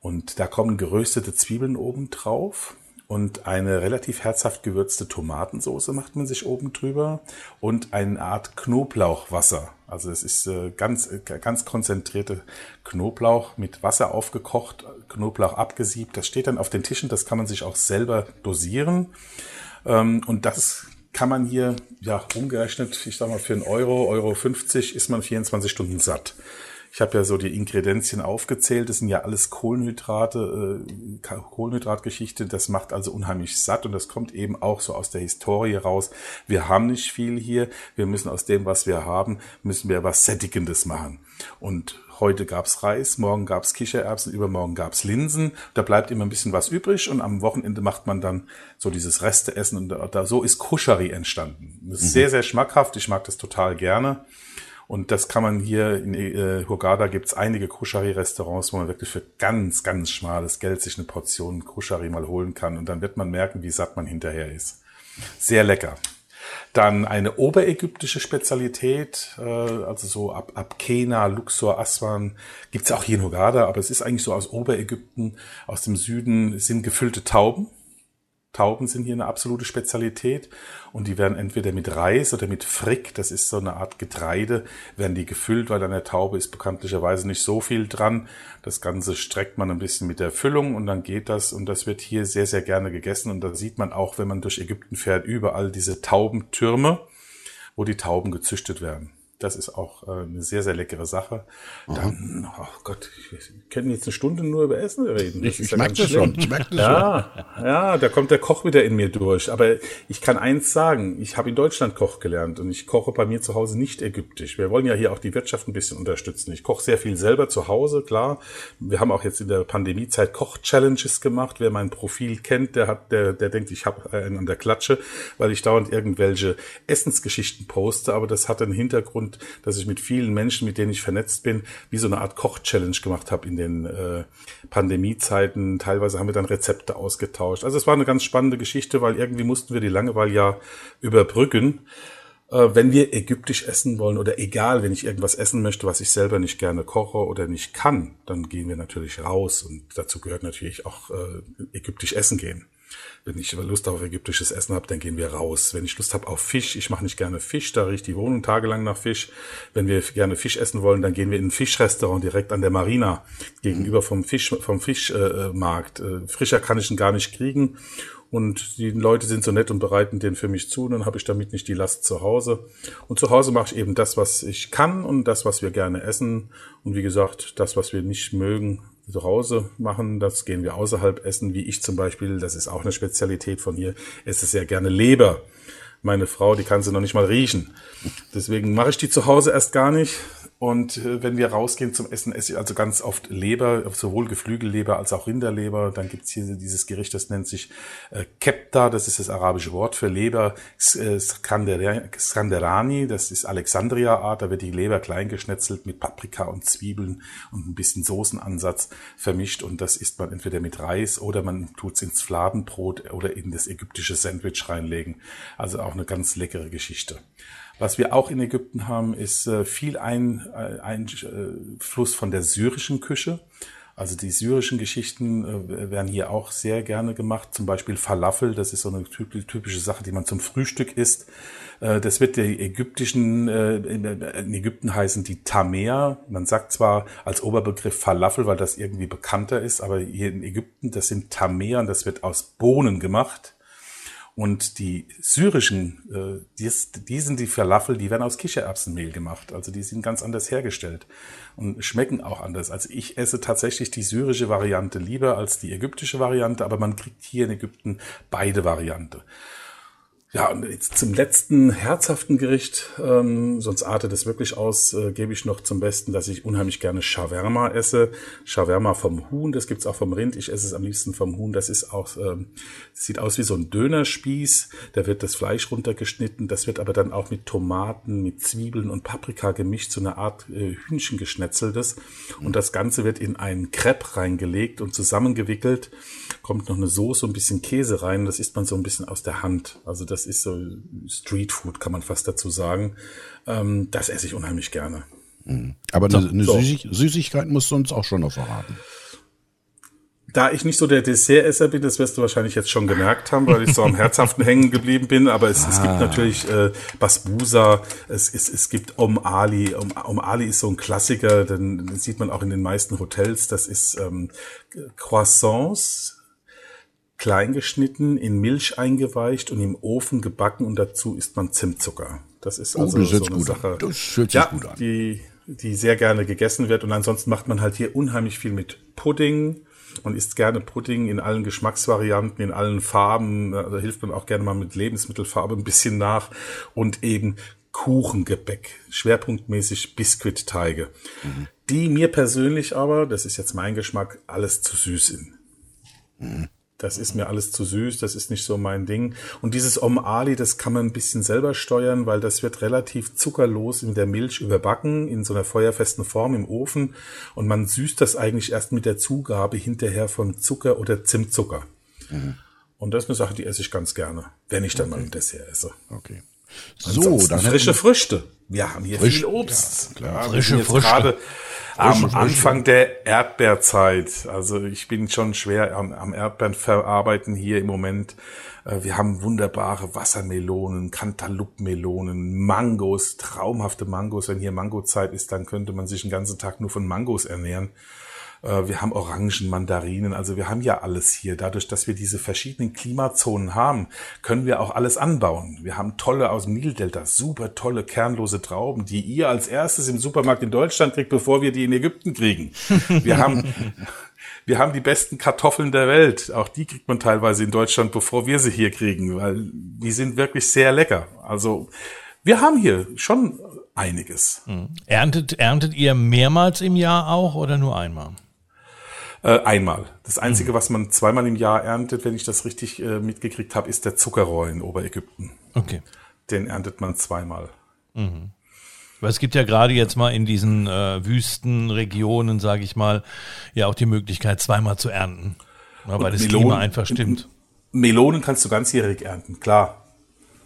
Und da kommen geröstete Zwiebeln oben drauf und eine relativ herzhaft gewürzte Tomatensoße macht man sich oben drüber und eine Art Knoblauchwasser. Also es ist äh, ganz, äh, ganz konzentrierte Knoblauch mit Wasser aufgekocht, Knoblauch abgesiebt. Das steht dann auf den Tischen, das kann man sich auch selber dosieren. Ähm, und das kann man hier, ja, umgerechnet, ich sag mal, für einen Euro, Euro 50 ist man 24 Stunden satt. Ich habe ja so die Ingredienzien aufgezählt. Das sind ja alles Kohlenhydrate, äh, Kohlenhydratgeschichte. Das macht also unheimlich satt und das kommt eben auch so aus der Historie raus. Wir haben nicht viel hier. Wir müssen aus dem, was wir haben, müssen wir was Sättigendes machen. Und heute gab's Reis, morgen gab's Kichererbsen, übermorgen gab's Linsen. Da bleibt immer ein bisschen was übrig und am Wochenende macht man dann so dieses Resteessen und da, so ist Kuschari entstanden. Das ist mhm. sehr, sehr schmackhaft. Ich mag das total gerne. Und das kann man hier in äh, Hurghada gibt's einige Kushari-Restaurants, wo man wirklich für ganz, ganz schmales Geld sich eine Portion Kushari mal holen kann. Und dann wird man merken, wie satt man hinterher ist. Sehr lecker. Dann eine oberägyptische Spezialität, äh, also so ab, ab Kena, Luxor, Aswan, gibt's auch hier in Hurghada, aber es ist eigentlich so aus Oberägypten, aus dem Süden, sind gefüllte Tauben. Tauben sind hier eine absolute Spezialität und die werden entweder mit Reis oder mit Frick, das ist so eine Art Getreide, werden die gefüllt, weil an der Taube ist bekanntlicherweise nicht so viel dran. Das Ganze streckt man ein bisschen mit der Füllung und dann geht das und das wird hier sehr, sehr gerne gegessen und da sieht man auch, wenn man durch Ägypten fährt, überall diese Taubentürme, wo die Tauben gezüchtet werden. Das ist auch äh, eine sehr, sehr leckere Sache. Dann, oh Gott, wir können jetzt eine Stunde nur über Essen reden. Das ich ich ja merke das schon. Ich merke das ja, schon. Ja, da kommt der Koch wieder in mir durch. Aber ich kann eins sagen, ich habe in Deutschland Koch gelernt und ich koche bei mir zu Hause nicht ägyptisch. Wir wollen ja hier auch die Wirtschaft ein bisschen unterstützen. Ich koche sehr viel selber zu Hause, klar. Wir haben auch jetzt in der Pandemiezeit Koch-Challenges gemacht. Wer mein Profil kennt, der hat, der, der denkt, ich habe einen an der Klatsche, weil ich dauernd irgendwelche Essensgeschichten poste. Aber das hat einen Hintergrund, und dass ich mit vielen Menschen, mit denen ich vernetzt bin, wie so eine Art Koch-Challenge gemacht habe in den äh, Pandemiezeiten. Teilweise haben wir dann Rezepte ausgetauscht. Also es war eine ganz spannende Geschichte, weil irgendwie mussten wir die Langeweile ja überbrücken. Äh, wenn wir ägyptisch essen wollen oder egal, wenn ich irgendwas essen möchte, was ich selber nicht gerne koche oder nicht kann, dann gehen wir natürlich raus und dazu gehört natürlich auch äh, ägyptisch essen gehen. Wenn ich Lust auf ägyptisches Essen habe, dann gehen wir raus. Wenn ich Lust habe auf Fisch, ich mache nicht gerne Fisch, da riecht die Wohnung tagelang nach Fisch. Wenn wir gerne Fisch essen wollen, dann gehen wir in ein Fischrestaurant direkt an der Marina gegenüber vom Fisch vom Fischmarkt. Äh, Frischer kann ich ihn gar nicht kriegen. Und die Leute sind so nett und bereiten den für mich zu. Dann habe ich damit nicht die Last zu Hause. Und zu Hause mache ich eben das, was ich kann und das, was wir gerne essen. Und wie gesagt, das, was wir nicht mögen, zu Hause machen. Das gehen wir außerhalb essen, wie ich zum Beispiel. Das ist auch eine Spezialität von hier. Esse sehr gerne Leber. Meine Frau, die kann sie noch nicht mal riechen. Deswegen mache ich die zu Hause erst gar nicht. Und äh, wenn wir rausgehen zum Essen, esse ich also ganz oft Leber, sowohl Geflügelleber als auch Rinderleber. Dann gibt's hier dieses Gericht, das nennt sich äh, Kepta, das ist das arabische Wort für Leber. Äh, Skanderani, das ist Alexandria-Art, da wird die Leber klein geschnetzelt mit Paprika und Zwiebeln und ein bisschen Soßenansatz vermischt. Und das isst man entweder mit Reis oder man tut's ins Fladenbrot oder in das ägyptische Sandwich reinlegen. Also auch eine ganz leckere Geschichte. Was wir auch in Ägypten haben, ist äh, viel ein, äh, Einfluss von der syrischen Küche. Also die syrischen Geschichten äh, werden hier auch sehr gerne gemacht. Zum Beispiel Falafel, das ist so eine typische Sache, die man zum Frühstück isst. Das wird die ägyptischen, in Ägypten heißen die Tamer. Man sagt zwar als Oberbegriff Falafel, weil das irgendwie bekannter ist, aber hier in Ägypten, das sind Tamer und das wird aus Bohnen gemacht. Und die syrischen, äh, die, die sind die Falafel, die werden aus Kichererbsenmehl gemacht. Also die sind ganz anders hergestellt und schmecken auch anders. Also ich esse tatsächlich die syrische Variante lieber als die ägyptische Variante, aber man kriegt hier in Ägypten beide Variante. Ja, und jetzt zum letzten herzhaften Gericht, ähm, sonst artet es wirklich aus, äh, gebe ich noch zum Besten, dass ich unheimlich gerne Shawarma esse. Shawarma vom Huhn, das gibt's auch vom Rind. Ich esse es am liebsten vom Huhn. Das ist auch, ähm, sieht aus wie so ein Dönerspieß. Da wird das Fleisch runtergeschnitten. Das wird aber dann auch mit Tomaten, mit Zwiebeln und Paprika gemischt, so eine Art äh, Hühnchengeschnetzeltes. Und das Ganze wird in einen Crepe reingelegt und zusammengewickelt. Kommt noch eine Soße, ein bisschen Käse rein. Das isst man so ein bisschen aus der Hand. Also das das ist so Streetfood, kann man fast dazu sagen. Ähm, das esse ich unheimlich gerne. Mhm. Aber so, eine, so. Süßigkeit musst du uns auch schon noch verraten. Da ich nicht so der Dessertesser bin, das wirst du wahrscheinlich jetzt schon gemerkt haben, weil ich so am herzhaften hängen geblieben bin. Aber es, ah. es gibt ah. natürlich äh, Basbusa, es, es, es gibt Om Ali. Om, Om Ali ist so ein Klassiker, den, den sieht man auch in den meisten Hotels. Das ist ähm, Croissants klein geschnitten, in Milch eingeweicht und im Ofen gebacken und dazu isst man Zimtzucker. Das ist oh, also oh, das so eine Sache, Das hört sich ja, gut an. Die, die sehr gerne gegessen wird und ansonsten macht man halt hier unheimlich viel mit Pudding. Man isst gerne Pudding in allen Geschmacksvarianten, in allen Farben. Da hilft man auch gerne mal mit Lebensmittelfarbe ein bisschen nach und eben Kuchengebäck, schwerpunktmäßig Biskuitteige. Mhm. Die mir persönlich aber, das ist jetzt mein Geschmack, alles zu süß sind. Mhm das ist mir alles zu süß, das ist nicht so mein Ding. Und dieses Om Ali, das kann man ein bisschen selber steuern, weil das wird relativ zuckerlos in der Milch überbacken, in so einer feuerfesten Form im Ofen. Und man süßt das eigentlich erst mit der Zugabe hinterher von Zucker oder Zimtzucker. Mhm. Und das ist eine Sache, die esse ich ganz gerne, wenn ich dann okay. mal ein Dessert esse. Okay. So, dann frische Früchte. Wir haben hier Frisch, viel Obst. Ja, klar. Frische Früchte am Anfang der Erdbeerzeit. Also ich bin schon schwer am, am Erdbeeren verarbeiten hier im Moment. Äh, wir haben wunderbare Wassermelonen, Cantaloupe-Melonen, Mangos, traumhafte Mangos. Wenn hier Mangozeit ist, dann könnte man sich den ganzen Tag nur von Mangos ernähren. Äh, wir haben Orangen, Mandarinen, also wir haben ja alles hier. Dadurch, dass wir diese verschiedenen Klimazonen haben, können wir auch alles anbauen. Wir haben tolle aus dem Nildelta, super tolle kernlose Trauben, die ihr als erstes im Supermarkt in Deutschland kriegt, bevor wir die in Ägypten kriegen. Wir haben wir haben die besten Kartoffeln der Welt. Auch die kriegt man teilweise in Deutschland, bevor wir sie hier kriegen, weil die sind wirklich sehr lecker. Also wir haben hier schon einiges. Hm. Erntet, erntet ihr mehrmals im Jahr auch oder nur einmal? Äh, einmal. Das Einzige, mhm. was man zweimal im Jahr erntet, wenn ich das richtig äh, mitgekriegt habe, ist der Zuckerrohr in Oberägypten. Okay. Den erntet man zweimal. Mhm. Weil es gibt ja gerade jetzt mal in diesen äh, Wüstenregionen, sage ich mal, ja auch die Möglichkeit, zweimal zu ernten. Ja, weil das Melonen, Klima einfach stimmt. Melonen kannst du ganzjährig ernten, klar.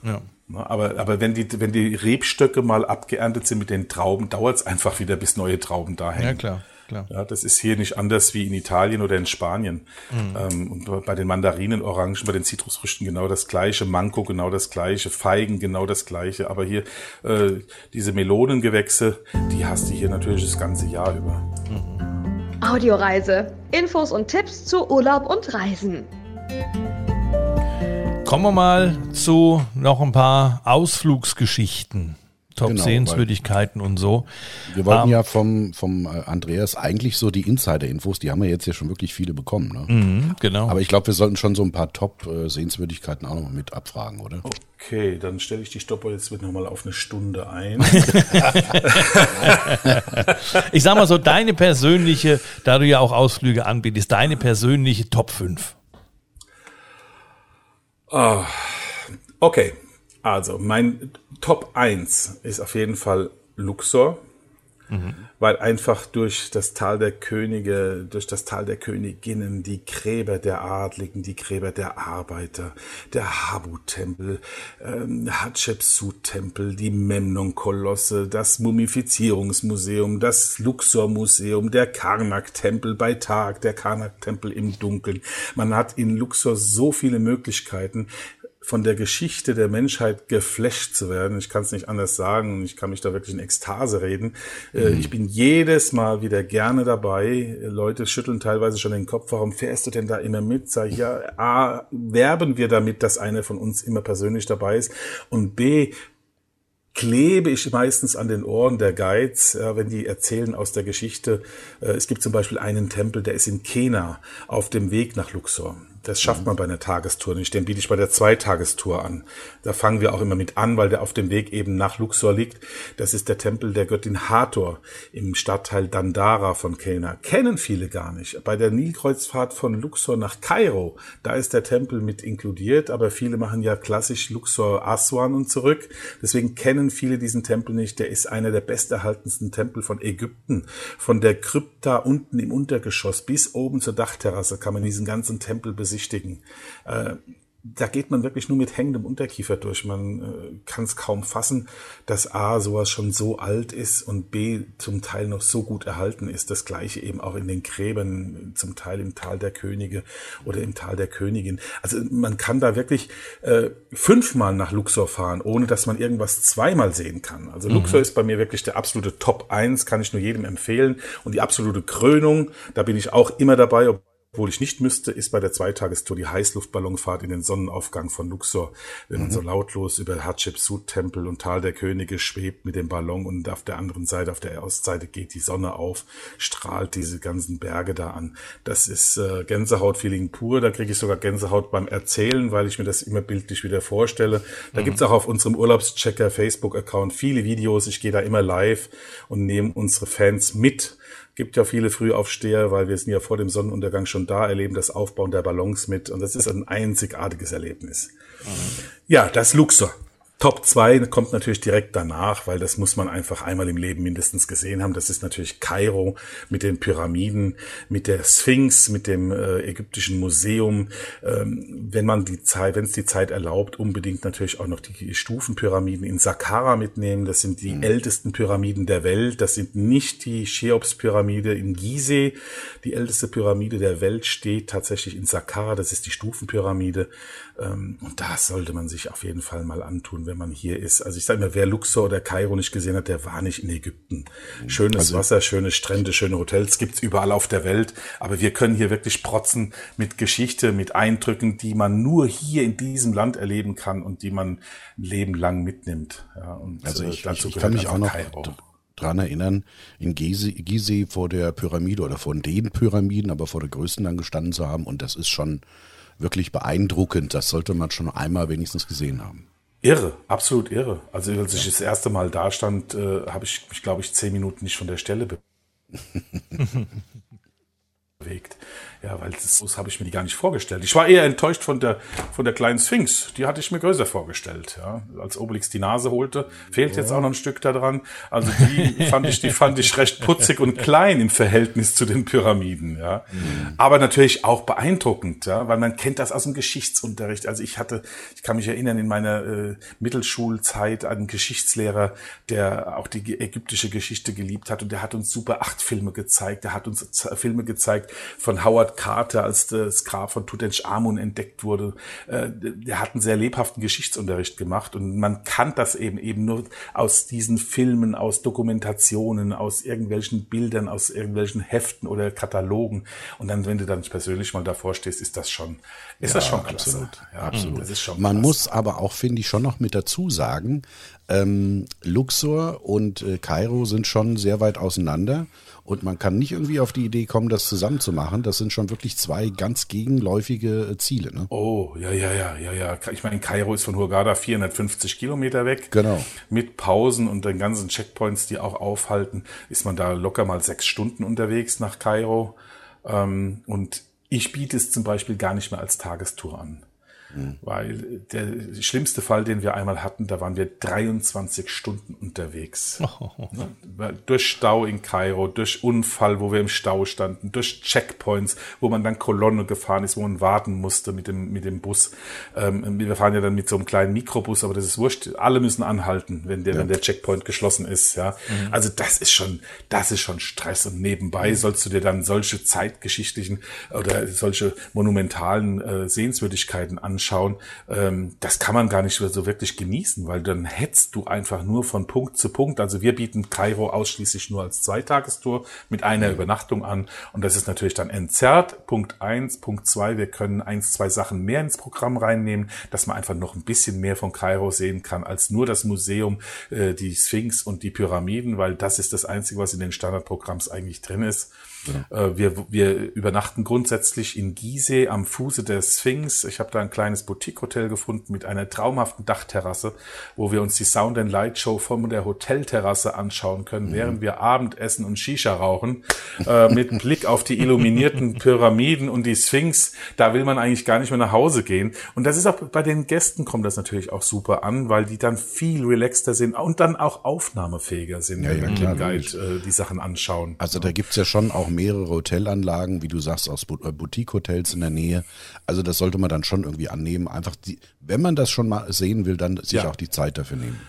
Ja. Aber, aber wenn, die, wenn die Rebstöcke mal abgeerntet sind mit den Trauben, dauert es einfach wieder, bis neue Trauben da hängen. Ja, klar klar. Ja, das ist hier nicht anders wie in Italien oder in Spanien. Mhm. Ähm, und bei den Mandarinen, Orangen, bei den Zitrusfrüchten genau das gleiche, Mango genau das gleiche, Feigen genau das gleiche. Aber hier äh, diese Melonengewächse, die hast du hier natürlich das ganze Jahr über. Mhm. Audioreise. Infos und Tipps zu Urlaub und Reisen. Kommen wir mal zu noch ein paar Ausflugsgeschichten. Top-Sehenswürdigkeiten genau, und so. Wir wollten um, ja vom, vom äh, Andreas eigentlich so die Insider-Infos, die haben wir jetzt ja schon wirklich viele bekommen. Ne? Mhm, genau. Aber ich glaube, wir sollten schon so ein paar Top-Sehenswürdigkeiten auch noch mit abfragen, oder? Okay, dann stelle ich die Stopper jetzt mit nochmal auf eine Stunde ein. ich sag mal so, deine persönliche, da du ja auch Ausflüge anbietest, deine persönliche Top 5. Ah, okay, also mein Top 1 ist auf jeden Fall Luxor, mhm. weil einfach durch das Tal der Könige, durch das Tal der Königinnen, die Gräber der Adligen, die Gräber der Arbeiter, der Habu-Tempel, ähm, Hatschepsut-Tempel, die Memnon-Kolosse, das Mumifizierungsmuseum, das Luxor-Museum, der Karnak-Tempel bei Tag, der Karnak-Tempel im Dunkeln. Man hat in Luxor so viele Möglichkeiten, von der Geschichte der Menschheit geflasht zu werden. Ich kann es nicht anders sagen und ich kann mich da wirklich in Ekstase reden. Äh, mhm. Ich bin jedes Mal wieder gerne dabei. Leute schütteln teilweise schon den Kopf, warum fährst du denn da immer mit? Sag ich, ja, A, werben wir damit, dass einer von uns immer persönlich dabei ist und B, klebe ich meistens an den Ohren der Guides, ja, wenn die erzählen aus der Geschichte. Äh, es gibt zum Beispiel einen Tempel, der ist in Kena auf dem Weg nach Luxor. Das schafft man bei einer Tagestour nicht. Den biete ich bei der Zweitagestour an. Da fangen wir auch immer mit an, weil der auf dem Weg eben nach Luxor liegt. Das ist der Tempel der Göttin Hathor im Stadtteil Dandara von Kena. Kennen viele gar nicht. Bei der Nilkreuzfahrt von Luxor nach Kairo, da ist der Tempel mit inkludiert, aber viele machen ja klassisch Luxor Aswan und zurück. Deswegen kennen viele diesen Tempel nicht. Der ist einer der besterhaltensten Tempel von Ägypten. Von der Krypta unten im Untergeschoss bis oben zur Dachterrasse kann man diesen ganzen Tempel besichtigen besichtigen. Äh, da geht man wirklich nur mit hängendem Unterkiefer durch. Man äh, kann es kaum fassen, dass A, sowas schon so alt ist und B, zum Teil noch so gut erhalten ist. Das gleiche eben auch in den Gräbern, zum Teil im Tal der Könige oder im Tal der Königin. Also man kann da wirklich äh, fünfmal nach Luxor fahren, ohne dass man irgendwas zweimal sehen kann. Also mhm. Luxor ist bei mir wirklich der absolute Top 1, kann ich nur jedem empfehlen. Und die absolute Krönung, da bin ich auch immer dabei, obwohl ich nicht müsste, ist bei der Zweitagestour die Heißluftballonfahrt in den Sonnenaufgang von Luxor, wenn man mhm. so lautlos über Hatschepsut-Tempel und Tal der Könige schwebt mit dem Ballon und auf der anderen Seite, auf der Ostseite geht die Sonne auf, strahlt diese ganzen Berge da an. Das ist äh, Gänsehaut-Feeling pur. Da kriege ich sogar Gänsehaut beim Erzählen, weil ich mir das immer bildlich wieder vorstelle. Da mhm. gibt's auch auf unserem Urlaubschecker Facebook-Account viele Videos. Ich gehe da immer live und nehme unsere Fans mit Gibt ja viele Frühaufsteher, weil wir sind ja vor dem Sonnenuntergang schon da, erleben das Aufbauen der Ballons mit und das ist ein einzigartiges Erlebnis. Mhm. Ja, das Luxor. Top 2 kommt natürlich direkt danach, weil das muss man einfach einmal im Leben mindestens gesehen haben. Das ist natürlich Kairo mit den Pyramiden, mit der Sphinx, mit dem äh, ägyptischen Museum. Ähm, wenn man die Zeit, wenn es die Zeit erlaubt, unbedingt natürlich auch noch die Stufenpyramiden in Saqqara mitnehmen. Das sind die mhm. ältesten Pyramiden der Welt. Das sind nicht die Cheops-Pyramide in Gizeh. Die älteste Pyramide der Welt steht tatsächlich in Saqqara. Das ist die Stufenpyramide. Ähm, und das sollte man sich auf jeden Fall mal antun, wenn man hier ist. Also ich sage mal, wer Luxor oder Kairo nicht gesehen hat, der war nicht in Ägypten. Schönes also, Wasser, schöne Strände, schöne Hotels gibt's überall auf der Welt. Aber wir können hier wirklich protzen mit Geschichte, mit Eindrücken, die man nur hier in diesem Land erleben kann und die man ein Leben lang mitnimmt. Ja, und also ich, dazu ich, ich kann mich auch noch Kairo dran erinnern, in Gizeh vor der Pyramide oder vor den Pyramiden, aber vor der größten dann gestanden zu haben. Und das ist schon wirklich beeindruckend. Das sollte man schon einmal wenigstens gesehen haben. Irre, absolut irre. Also als ich das erste Mal da stand, äh, habe ich mich, glaube ich, zehn Minuten nicht von der Stelle bewegt. Ja, weil das, das habe ich mir die gar nicht vorgestellt. Ich war eher enttäuscht von der, von der kleinen Sphinx. Die hatte ich mir größer vorgestellt. Ja, als Obelix die Nase holte, fehlt jetzt auch noch ein Stück daran. Also die fand ich, die fand ich recht putzig und klein im Verhältnis zu den Pyramiden. Ja, mhm. aber natürlich auch beeindruckend, ja, weil man kennt das aus dem Geschichtsunterricht. Also ich hatte, ich kann mich erinnern in meiner äh, Mittelschulzeit einen Geschichtslehrer, der auch die ägyptische Geschichte geliebt hat und der hat uns super acht Filme gezeigt. Der hat uns Filme gezeigt von Howard Carter, als das Grab von Tutanchamun entdeckt wurde. Äh, der hat einen sehr lebhaften Geschichtsunterricht gemacht und man kann das eben eben nur aus diesen Filmen, aus Dokumentationen, aus irgendwelchen Bildern, aus irgendwelchen Heften oder Katalogen. Und dann, wenn du dann persönlich mal davor stehst, ist das schon, ist ja, das schon klasse. Absolut. Ja, absolut. Das ist schon Man klasse. muss aber auch, finde ich, schon noch mit dazu sagen, ähm, Luxor und äh, Kairo sind schon sehr weit auseinander. Und man kann nicht irgendwie auf die Idee kommen, das zusammenzumachen. Das sind schon wirklich zwei ganz gegenläufige äh, Ziele. Ne? Oh, ja, ja, ja, ja, ja. Ich meine, Kairo ist von Hurghada 450 Kilometer weg. Genau. Mit Pausen und den ganzen Checkpoints, die auch aufhalten, ist man da locker mal sechs Stunden unterwegs nach Kairo. Ähm, und ich biete es zum Beispiel gar nicht mehr als Tagestour an. Mhm. Weil der schlimmste Fall, den wir einmal hatten, da waren wir 23 Stunden unterwegs. Oh. Durch Stau in Kairo, durch Unfall, wo wir im Stau standen, durch Checkpoints, wo man dann Kolonne gefahren ist, wo man warten musste mit dem, mit dem Bus. Ähm, wir fahren ja dann mit so einem kleinen Mikrobus, aber das ist wurscht. Alle müssen anhalten, wenn der, ja. wenn der Checkpoint geschlossen ist, ja. Mhm. Also das ist schon, das ist schon Stress und nebenbei mhm. sollst du dir dann solche zeitgeschichtlichen oder solche monumentalen äh, Sehenswürdigkeiten anschauen anschauen, ähm, das kann man gar nicht so wirklich genießen, weil dann hetzt du einfach nur von Punkt zu Punkt. Also wir bieten Kairo ausschließlich nur als Zweitagestour mit einer mhm. Übernachtung an und das ist natürlich dann entzerrt. Punkt eins, Punkt zwei, wir können eins, zwei Sachen mehr ins Programm reinnehmen, dass man einfach noch ein bisschen mehr von Kairo sehen kann als nur das Museum, äh, die Sphinx und die Pyramiden, weil das ist das Einzige, was in den Standardprogramms eigentlich drin ist. Ja. Äh, wir, wir übernachten grundsätzlich in Gizeh am Fuße der Sphinx. Ich habe da ein kleines Boutique-Hotel gefunden mit einer traumhaften Dachterrasse, wo wir uns die Sound and Light Show von der Hotelterrasse anschauen können, mhm. während wir Abendessen und Shisha rauchen, äh, mit Blick auf die illuminierten Pyramiden und die Sphinx. Da will man eigentlich gar nicht mehr nach Hause gehen. Und das ist auch bei den Gästen kommt das natürlich auch super an, weil die dann viel relaxter sind und dann auch aufnahmefähiger sind, ja, wenn ja, Guide äh, die Sachen anschauen. Also da gibt's ja schon auch mehrere Hotelanlagen, wie du sagst, aus äh, Boutique-Hotels in der Nähe. Also das sollte man dann schon irgendwie annehmen. Einfach, die, wenn man das schon mal sehen will, dann sich ja. auch die Zeit dafür nehmen.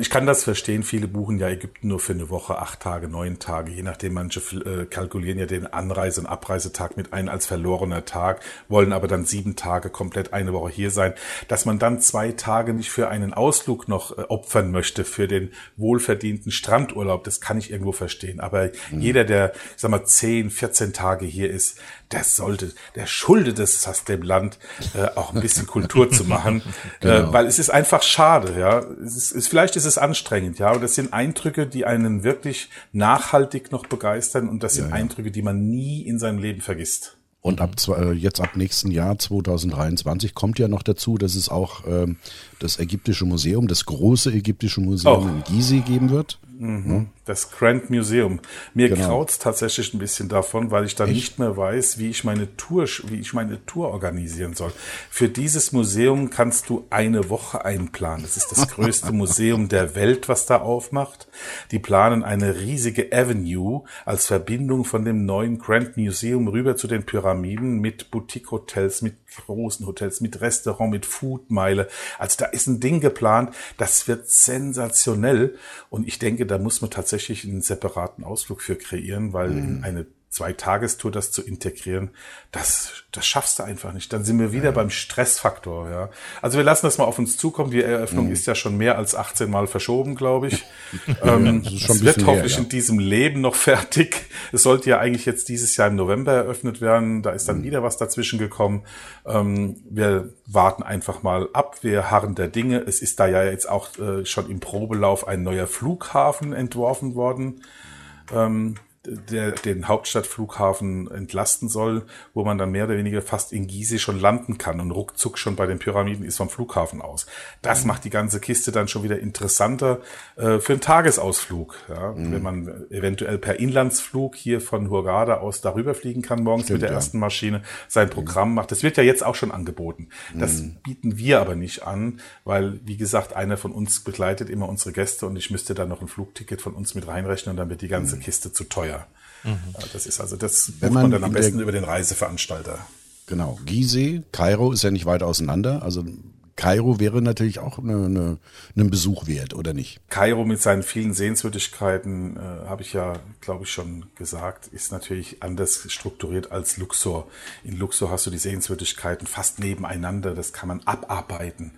Ich kann das verstehen. Viele buchen ja Ägypten nur für eine Woche, acht Tage, neun Tage, je nachdem. Manche äh, kalkulieren ja den Anreise- und Abreisetag mit ein als verlorener Tag, wollen aber dann sieben Tage komplett eine Woche hier sein. Dass man dann zwei Tage nicht für einen Ausflug noch äh, opfern möchte, für den wohlverdienten Strandurlaub, das kann ich irgendwo verstehen. Aber mhm. jeder, der, ich sag mal, zehn, 14 Tage hier ist, der sollte, der schuldet es fast dem Land, äh, auch ein bisschen Kultur zu machen, äh, genau. äh, weil es ist einfach schade, ja. Es ist, es, vielleicht ist es anstrengend, ja, und das sind Eindrücke, die einen wirklich nachhaltig noch begeistern und das sind ja, ja. Eindrücke, die man nie in seinem Leben vergisst. Und ab äh, jetzt ab nächsten Jahr 2023 kommt ja noch dazu, dass es auch ähm, das Ägyptische Museum, das große Ägyptische Museum oh. in Gizeh geben wird. Mhm. Das Grand Museum. Mir genau. kraut's tatsächlich ein bisschen davon, weil ich dann Echt? nicht mehr weiß, wie ich meine Tour, wie ich meine Tour organisieren soll. Für dieses Museum kannst du eine Woche einplanen. Das ist das größte Museum der Welt, was da aufmacht. Die planen eine riesige Avenue als Verbindung von dem neuen Grand Museum rüber zu den Pyramiden mit Boutique-Hotels, mit großen Hotels, mit Restaurant, mit Foodmeile. Also da ist ein Ding geplant. Das wird sensationell. Und ich denke, da muss man tatsächlich einen separaten Ausflug für kreieren, weil mhm. in eine Zwei-Tagestour das zu integrieren, das, das schaffst du einfach nicht. Dann sind wir wieder ja. beim Stressfaktor, ja. Also wir lassen das mal auf uns zukommen. Die Eröffnung mhm. ist ja schon mehr als 18 Mal verschoben, glaube ich. ähm, es wird hoffentlich her, ja. in diesem Leben noch fertig. Es sollte ja eigentlich jetzt dieses Jahr im November eröffnet werden. Da ist dann mhm. wieder was dazwischen gekommen. Ähm, wir warten einfach mal ab. Wir harren der Dinge. Es ist da ja jetzt auch äh, schon im Probelauf ein neuer Flughafen entworfen worden. Ähm, der den Hauptstadtflughafen entlasten soll, wo man dann mehr oder weniger fast in Gizeh schon landen kann und ruckzuck schon bei den Pyramiden ist vom Flughafen aus. Das mhm. macht die ganze Kiste dann schon wieder interessanter äh, für einen Tagesausflug. Ja? Mhm. Wenn man eventuell per Inlandsflug hier von Hurghada aus darüber fliegen kann, morgens Stimmt, mit der ja. ersten Maschine sein Programm mhm. macht. Das wird ja jetzt auch schon angeboten. Das mhm. bieten wir aber nicht an, weil, wie gesagt, einer von uns begleitet immer unsere Gäste und ich müsste dann noch ein Flugticket von uns mit reinrechnen und dann wird die ganze mhm. Kiste zu teuer. Mhm. Das ist also, das Wenn man, man dann am besten über den Reiseveranstalter. Genau. Gizeh, Kairo ist ja nicht weit auseinander. Also Kairo wäre natürlich auch eine, eine, ein Besuch wert, oder nicht? Kairo mit seinen vielen Sehenswürdigkeiten, äh, habe ich ja, glaube ich, schon gesagt, ist natürlich anders strukturiert als Luxor. In Luxor hast du die Sehenswürdigkeiten fast nebeneinander, das kann man abarbeiten.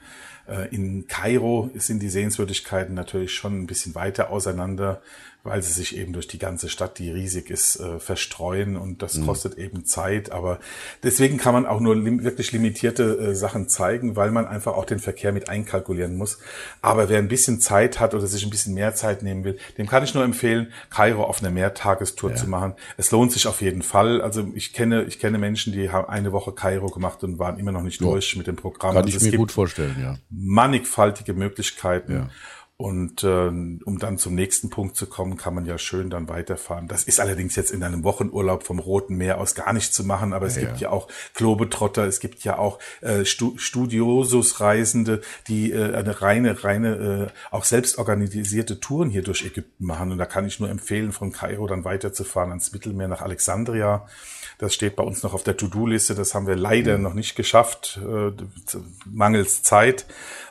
Äh, in Kairo sind die Sehenswürdigkeiten natürlich schon ein bisschen weiter auseinander weil sie sich eben durch die ganze Stadt, die riesig ist, äh, verstreuen und das mhm. kostet eben Zeit. Aber deswegen kann man auch nur lim wirklich limitierte äh, Sachen zeigen, weil man einfach auch den Verkehr mit einkalkulieren muss. Aber wer ein bisschen Zeit hat oder sich ein bisschen mehr Zeit nehmen will, dem kann ich nur empfehlen, Kairo auf einer Mehrtagestour ja. zu machen. Es lohnt sich auf jeden Fall. Also ich kenne, ich kenne Menschen, die haben eine Woche Kairo gemacht und waren immer noch nicht ja. durch mit dem Programm. Kann also ich mir gut vorstellen, ja. Mannigfaltige Möglichkeiten. Ja. Und äh, um dann zum nächsten Punkt zu kommen, kann man ja schön dann weiterfahren. Das ist allerdings jetzt in einem Wochenurlaub vom Roten Meer aus gar nicht zu machen, aber es ja, gibt ja auch Globetrotter, es gibt ja auch äh, Studiosus-Reisende, die äh, eine reine, reine, äh, auch selbst organisierte Touren hier durch Ägypten machen. Und da kann ich nur empfehlen, von Kairo dann weiterzufahren ans Mittelmeer nach Alexandria. Das steht bei uns noch auf der To-Do-Liste. Das haben wir leider mhm. noch nicht geschafft, äh, mangels Zeit.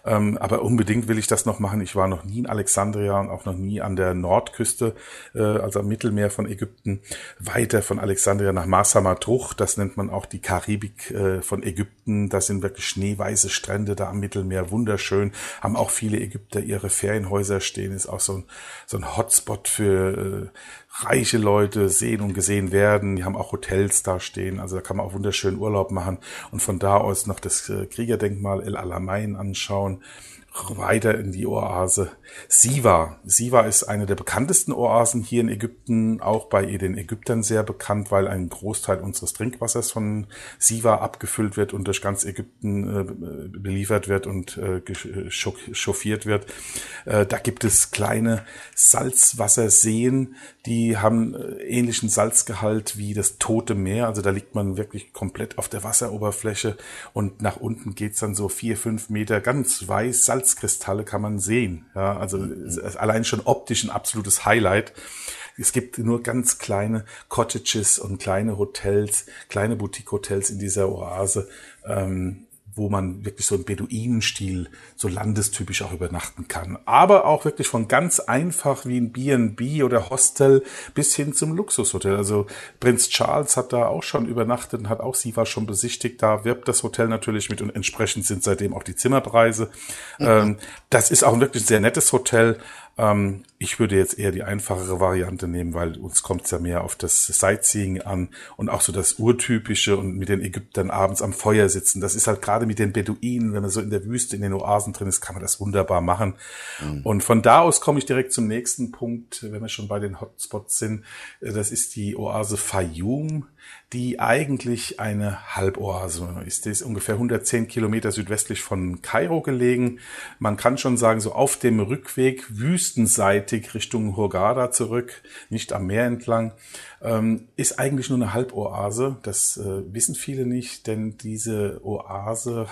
Ähm, aber unbedingt will ich das noch machen. Ich war noch nie in Alexandria und auch noch nie an der Nordküste, äh, also am Mittelmeer von Ägypten. Weiter von Alexandria nach Marsa Matruch. Das nennt man auch die Karibik äh, von Ägypten. Das sind wirklich schneeweiße Strände da am Mittelmeer. Wunderschön. Haben auch viele Ägypter ihre Ferienhäuser stehen. Ist auch so ein, so ein Hotspot für äh, reiche Leute sehen und gesehen werden. Die haben auch Hotels da stehen. Also da kann man auch wunderschön Urlaub machen und von da aus noch das äh, Kriegerdenkmal El Alamein anschauen weiter in die Oase Siva. Siva ist eine der bekanntesten Oasen hier in Ägypten, auch bei den Ägyptern sehr bekannt, weil ein Großteil unseres Trinkwassers von Siva abgefüllt wird und durch ganz Ägypten äh, beliefert wird und äh, chauffiert wird. Äh, da gibt es kleine Salzwasserseen, die haben äh, ähnlichen Salzgehalt wie das Tote Meer. Also da liegt man wirklich komplett auf der Wasseroberfläche und nach unten geht's dann so vier, fünf Meter ganz weiß Salz Quarzkristalle kann man sehen. Ja, also allein schon optisch ein absolutes Highlight. Es gibt nur ganz kleine Cottages und kleine Hotels, kleine Boutique-Hotels in dieser Oase. Ähm, wo man wirklich so im Beduinenstil, so landestypisch auch übernachten kann. Aber auch wirklich von ganz einfach wie ein B&B oder Hostel bis hin zum Luxushotel. Also Prinz Charles hat da auch schon übernachtet und hat auch Siva schon besichtigt. Da wirbt das Hotel natürlich mit und entsprechend sind seitdem auch die Zimmerpreise. Mhm. Ähm, das ist auch ein wirklich sehr nettes Hotel. Ähm, ich würde jetzt eher die einfachere Variante nehmen, weil uns kommt es ja mehr auf das Sightseeing an und auch so das Urtypische und mit den Ägyptern abends am Feuer sitzen. Das ist halt gerade mit den Beduinen, wenn man so in der Wüste, in den Oasen drin ist, kann man das wunderbar machen. Mhm. Und von da aus komme ich direkt zum nächsten Punkt, wenn wir schon bei den Hotspots sind. Äh, das ist die Oase Fayum die eigentlich eine Halboase ist. Die ist ungefähr 110 Kilometer südwestlich von Kairo gelegen. Man kann schon sagen, so auf dem Rückweg wüstenseitig Richtung Hurghada zurück, nicht am Meer entlang, ähm, ist eigentlich nur eine Halboase. Das äh, wissen viele nicht, denn diese Oase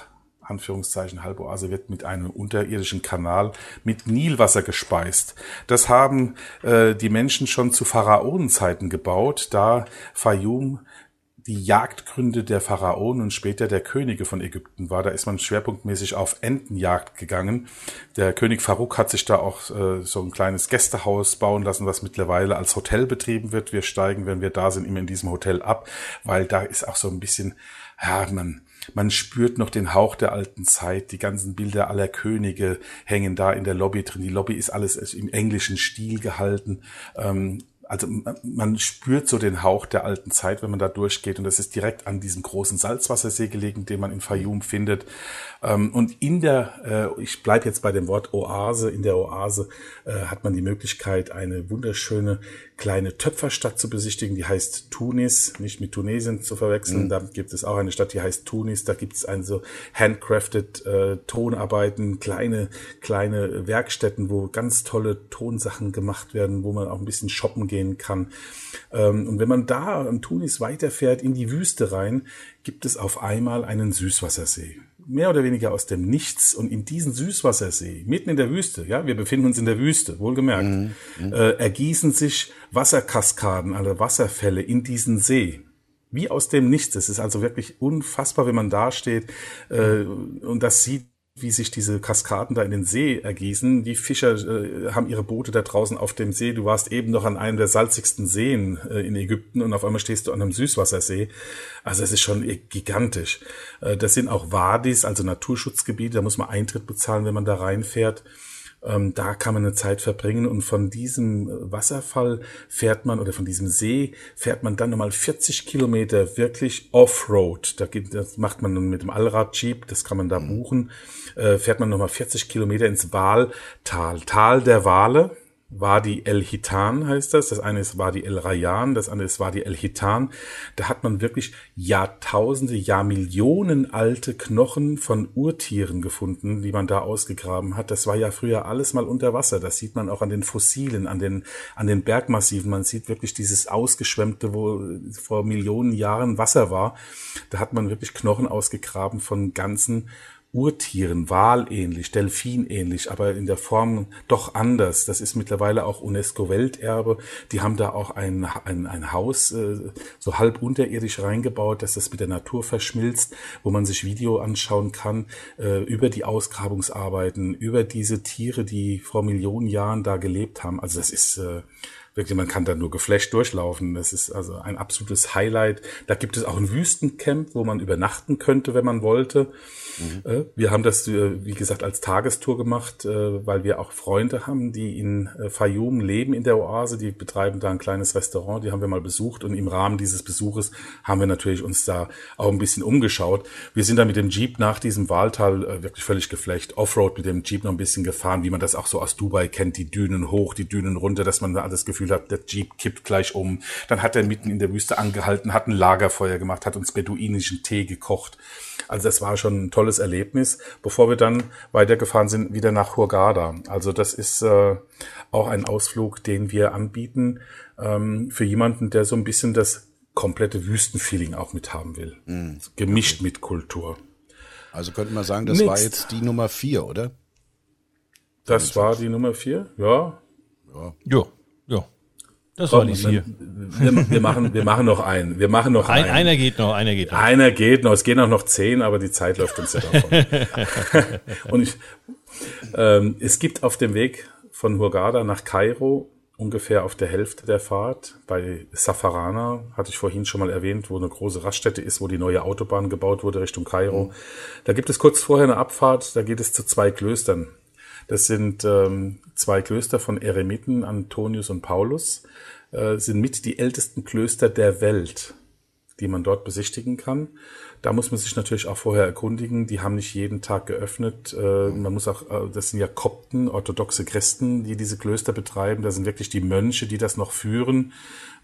Anführungszeichen Halboase wird mit einem unterirdischen Kanal mit Nilwasser gespeist. Das haben äh, die Menschen schon zu Pharaonenzeiten gebaut, da Fayum die Jagdgründe der Pharaonen und später der Könige von Ägypten war. Da ist man schwerpunktmäßig auf Entenjagd gegangen. Der König Farouk hat sich da auch äh, so ein kleines Gästehaus bauen lassen, was mittlerweile als Hotel betrieben wird. Wir steigen, wenn wir da sind, immer in diesem Hotel ab, weil da ist auch so ein bisschen, ja, man, man spürt noch den Hauch der alten Zeit. Die ganzen Bilder aller Könige hängen da in der Lobby drin. Die Lobby ist alles im englischen Stil gehalten. Ähm, also man spürt so den Hauch der alten Zeit, wenn man da durchgeht. Und das ist direkt an diesem großen Salzwassersee gelegen, den man in Fayum findet. Ähm, und in der, äh, ich bleibe jetzt bei dem Wort Oase, in der Oase äh, hat man die Möglichkeit, eine wunderschöne kleine Töpferstadt zu besichtigen, die heißt Tunis, nicht mit Tunesien zu verwechseln. Mhm. Da gibt es auch eine Stadt, die heißt Tunis. Da gibt es ein so handcrafted äh, Tonarbeiten, kleine, kleine Werkstätten, wo ganz tolle Tonsachen gemacht werden, wo man auch ein bisschen shoppen gehen kann. Ähm, und wenn man da am Tunis weiterfährt in die Wüste rein, gibt es auf einmal einen Süßwassersee mehr oder weniger aus dem Nichts und in diesen Süßwassersee, mitten in der Wüste, ja, wir befinden uns in der Wüste, wohlgemerkt, mhm. mhm. äh, ergießen sich Wasserkaskaden, also Wasserfälle in diesen See. Wie aus dem Nichts. Es ist also wirklich unfassbar, wenn man da steht äh, und das sieht wie sich diese Kaskaden da in den See ergießen. Die Fischer äh, haben ihre Boote da draußen auf dem See. Du warst eben noch an einem der salzigsten Seen äh, in Ägypten und auf einmal stehst du an einem Süßwassersee. Also es ist schon gigantisch. Äh, das sind auch Wadis, also Naturschutzgebiete. Da muss man Eintritt bezahlen, wenn man da reinfährt. Ähm, da kann man eine Zeit verbringen und von diesem äh, Wasserfall fährt man oder von diesem See fährt man dann nochmal 40 Kilometer wirklich Offroad. Da geht, das macht man dann mit dem Allrad-Jeep, das kann man da buchen, äh, fährt man nochmal 40 Kilometer ins Waltal, Tal der Wale Wadi El Hitan heißt das. Das eine ist Wadi El Rayan, das andere ist Wadi El Hitan. Da hat man wirklich Jahrtausende, Jahrmillionen alte Knochen von Urtieren gefunden, die man da ausgegraben hat. Das war ja früher alles mal unter Wasser. Das sieht man auch an den Fossilen, an den, an den Bergmassiven. Man sieht wirklich dieses ausgeschwemmte, wo vor Millionen Jahren Wasser war. Da hat man wirklich Knochen ausgegraben von ganzen Urtieren, Walähnlich, Delfinähnlich, aber in der Form doch anders. Das ist mittlerweile auch UNESCO-Welterbe. Die haben da auch ein, ein, ein Haus äh, so halb unterirdisch reingebaut, dass das mit der Natur verschmilzt, wo man sich Video anschauen kann äh, über die Ausgrabungsarbeiten, über diese Tiere, die vor Millionen Jahren da gelebt haben. Also das ist äh, wirklich, man kann da nur geflasht durchlaufen. Das ist also ein absolutes Highlight. Da gibt es auch ein Wüstencamp, wo man übernachten könnte, wenn man wollte. Mhm. Wir haben das, äh, wie gesagt, als Tagestour gemacht, äh, weil wir auch Freunde haben, die in Fayum leben, in der Oase. Die betreiben da ein kleines Restaurant, die haben wir mal besucht und im Rahmen dieses Besuches haben wir natürlich uns da auch ein bisschen umgeschaut. Wir sind da mit dem Jeep nach diesem Wahltal wirklich völlig geflecht, Offroad mit dem Jeep noch ein bisschen gefahren, wie man das auch so aus Dubai kennt, die Dünen hoch, die Dünen runter, dass man da alles Gefühl hat, der Jeep kippt gleich um. Dann hat er mitten in der Wüste angehalten, hat ein Lagerfeuer gemacht, hat uns beduinischen Tee gekocht. Also das war schon ein tolles Erlebnis, bevor wir dann weitergefahren sind, wieder nach Hurghada. Also das ist äh, auch ein Ausflug, den wir anbieten ähm, für jemanden, der so ein bisschen das komplette Wüstenfeeling auch mit haben will. Mhm. Gemischt mit Kultur. Also könnte man sagen, das Next. war jetzt die Nummer vier, oder? Das war die Nummer vier, ja. Ja. Jo, ja. Das Komm, war die vier. Wir, wir, machen, wir machen noch einen. Wir machen noch Ein, einen. Einer geht noch, einer geht noch. Einer geht noch. Es gehen auch noch zehn, aber die Zeit läuft uns ja davon. Und ich, ähm, es gibt auf dem Weg von Hurghada nach Kairo ungefähr auf der Hälfte der Fahrt bei Safarana, hatte ich vorhin schon mal erwähnt, wo eine große Raststätte ist, wo die neue Autobahn gebaut wurde Richtung Kairo. Mhm. Da gibt es kurz vorher eine Abfahrt, da geht es zu zwei Klöstern. Das sind ähm, zwei Klöster von Eremiten, Antonius und Paulus, äh, sind mit die ältesten Klöster der Welt, die man dort besichtigen kann. Da muss man sich natürlich auch vorher erkundigen. Die haben nicht jeden Tag geöffnet. Äh, man muss auch, äh, das sind ja Kopten, orthodoxe Christen, die diese Klöster betreiben. Da sind wirklich die Mönche, die das noch führen,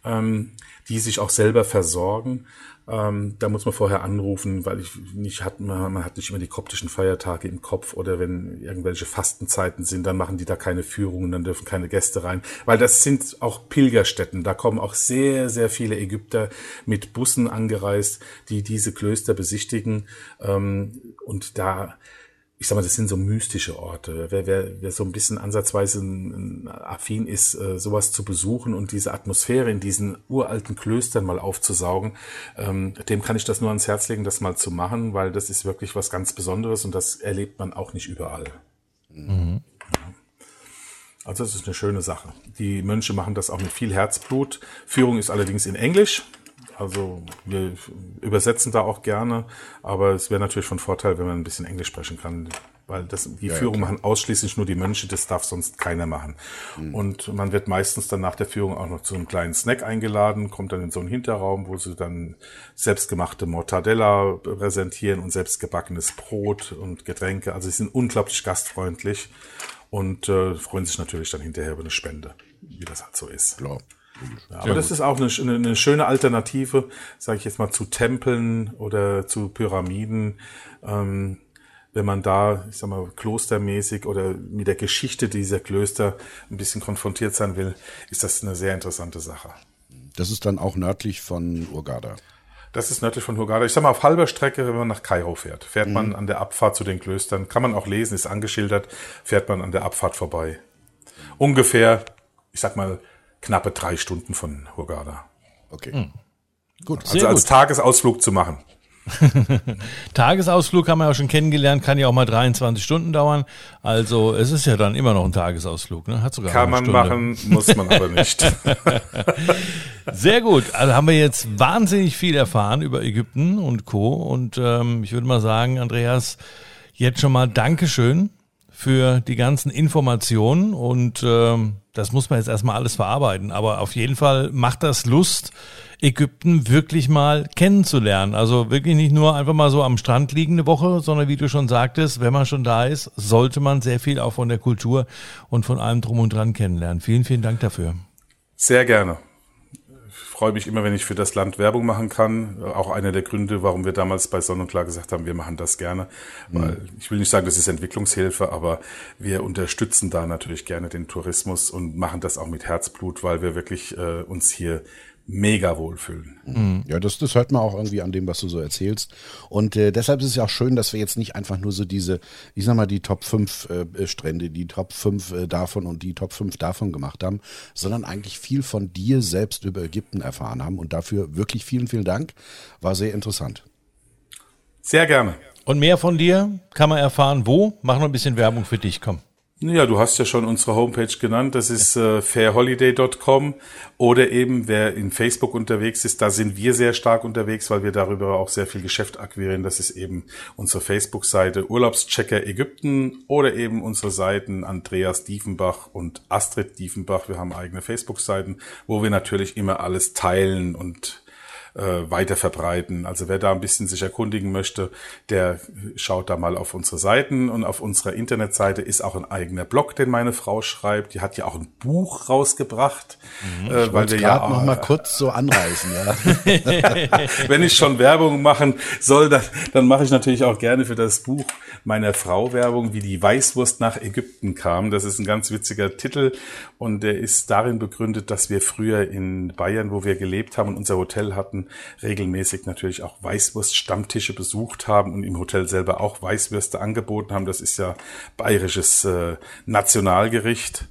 ähm, die sich auch selber versorgen. Ähm, da muss man vorher anrufen, weil ich nicht hat, man, man hat nicht immer die koptischen Feiertage im Kopf oder wenn irgendwelche Fastenzeiten sind, dann machen die da keine Führungen, dann dürfen keine Gäste rein, weil das sind auch Pilgerstätten. Da kommen auch sehr, sehr viele Ägypter mit Bussen angereist, die diese Klöster besichtigen ähm, und da ich sag mal, das sind so mystische Orte. Wer, wer, wer so ein bisschen ansatzweise affin ist, äh, sowas zu besuchen und diese Atmosphäre in diesen uralten Klöstern mal aufzusaugen, ähm, dem kann ich das nur ans Herz legen, das mal zu machen, weil das ist wirklich was ganz Besonderes und das erlebt man auch nicht überall. Mhm. Also das ist eine schöne Sache. Die Mönche machen das auch mit viel Herzblut. Führung ist allerdings in Englisch. Also wir übersetzen da auch gerne, aber es wäre natürlich von Vorteil, wenn man ein bisschen Englisch sprechen kann, weil das, die ja, Führung ja, machen ausschließlich nur die Mönche, das darf sonst keiner machen. Mhm. Und man wird meistens dann nach der Führung auch noch zu einem kleinen Snack eingeladen, kommt dann in so einen Hinterraum, wo sie dann selbstgemachte Mortadella präsentieren und selbstgebackenes Brot und Getränke. Also sie sind unglaublich gastfreundlich und äh, freuen sich natürlich dann hinterher über eine Spende, wie das halt so ist. Klar. Ja, aber das ist auch eine, eine schöne Alternative, sage ich jetzt mal, zu Tempeln oder zu Pyramiden. Ähm, wenn man da, ich sag mal, klostermäßig oder mit der Geschichte dieser Klöster ein bisschen konfrontiert sein will, ist das eine sehr interessante Sache. Das ist dann auch nördlich von Urgada. Das ist nördlich von Hurghada. Ich sag mal, auf halber Strecke, wenn man nach Kairo fährt, fährt mhm. man an der Abfahrt zu den Klöstern, kann man auch lesen, ist angeschildert, fährt man an der Abfahrt vorbei. Ungefähr, ich sag mal, knappe drei Stunden von Hurghada. Okay. Hm. Gut. Also Sehr als gut. Tagesausflug zu machen. Tagesausflug haben wir ja schon kennengelernt, kann ja auch mal 23 Stunden dauern. Also es ist ja dann immer noch ein Tagesausflug. Ne? Hat sogar kann man Stunde. machen, muss man aber nicht. Sehr gut. Also haben wir jetzt wahnsinnig viel erfahren über Ägypten und Co. Und ähm, ich würde mal sagen, Andreas, jetzt schon mal Dankeschön für die ganzen Informationen und ähm, das muss man jetzt erstmal alles verarbeiten. Aber auf jeden Fall macht das Lust, Ägypten wirklich mal kennenzulernen. Also wirklich nicht nur einfach mal so am Strand liegen eine Woche, sondern wie du schon sagtest, wenn man schon da ist, sollte man sehr viel auch von der Kultur und von allem drum und dran kennenlernen. Vielen, vielen Dank dafür. Sehr gerne. Ich freue mich immer, wenn ich für das Land Werbung machen kann. Auch einer der Gründe, warum wir damals bei Sonn und Klar gesagt haben, wir machen das gerne. Weil ich will nicht sagen, das ist Entwicklungshilfe, aber wir unterstützen da natürlich gerne den Tourismus und machen das auch mit Herzblut, weil wir wirklich äh, uns hier mega wohlfühlen. Ja, das, das hört man auch irgendwie an dem, was du so erzählst. Und äh, deshalb ist es ja auch schön, dass wir jetzt nicht einfach nur so diese, ich sag mal, die Top 5 äh, Strände, die Top 5 äh, davon und die Top 5 davon gemacht haben, sondern eigentlich viel von dir selbst über Ägypten erfahren haben. Und dafür wirklich vielen, vielen Dank. War sehr interessant. Sehr gerne. Und mehr von dir kann man erfahren, wo? Mach noch ein bisschen Werbung für dich, komm. Ja, du hast ja schon unsere Homepage genannt. Das ist äh, fairholiday.com oder eben wer in Facebook unterwegs ist, da sind wir sehr stark unterwegs, weil wir darüber auch sehr viel Geschäft akquirieren. Das ist eben unsere Facebook-Seite Urlaubschecker Ägypten oder eben unsere Seiten Andreas Diefenbach und Astrid Diefenbach. Wir haben eigene Facebook-Seiten, wo wir natürlich immer alles teilen und äh, weiter verbreiten. Also wer da ein bisschen sich erkundigen möchte, der schaut da mal auf unsere Seiten und auf unserer Internetseite ist auch ein eigener Blog, den meine Frau schreibt. Die hat ja auch ein Buch rausgebracht, Mhm. äh, weil wir ja noch mal kurz so anreißen. Ja. wenn ich schon Werbung machen soll, dann, dann mache ich natürlich auch gerne für das Buch meiner Frau Werbung, wie die Weißwurst nach Ägypten kam. Das ist ein ganz witziger Titel und der ist darin begründet, dass wir früher in Bayern, wo wir gelebt haben und unser Hotel hatten, regelmäßig natürlich auch Weißwurst-Stammtische besucht haben und im Hotel selber auch Weißwürste angeboten haben. Das ist ja bayerisches äh, Nationalgericht.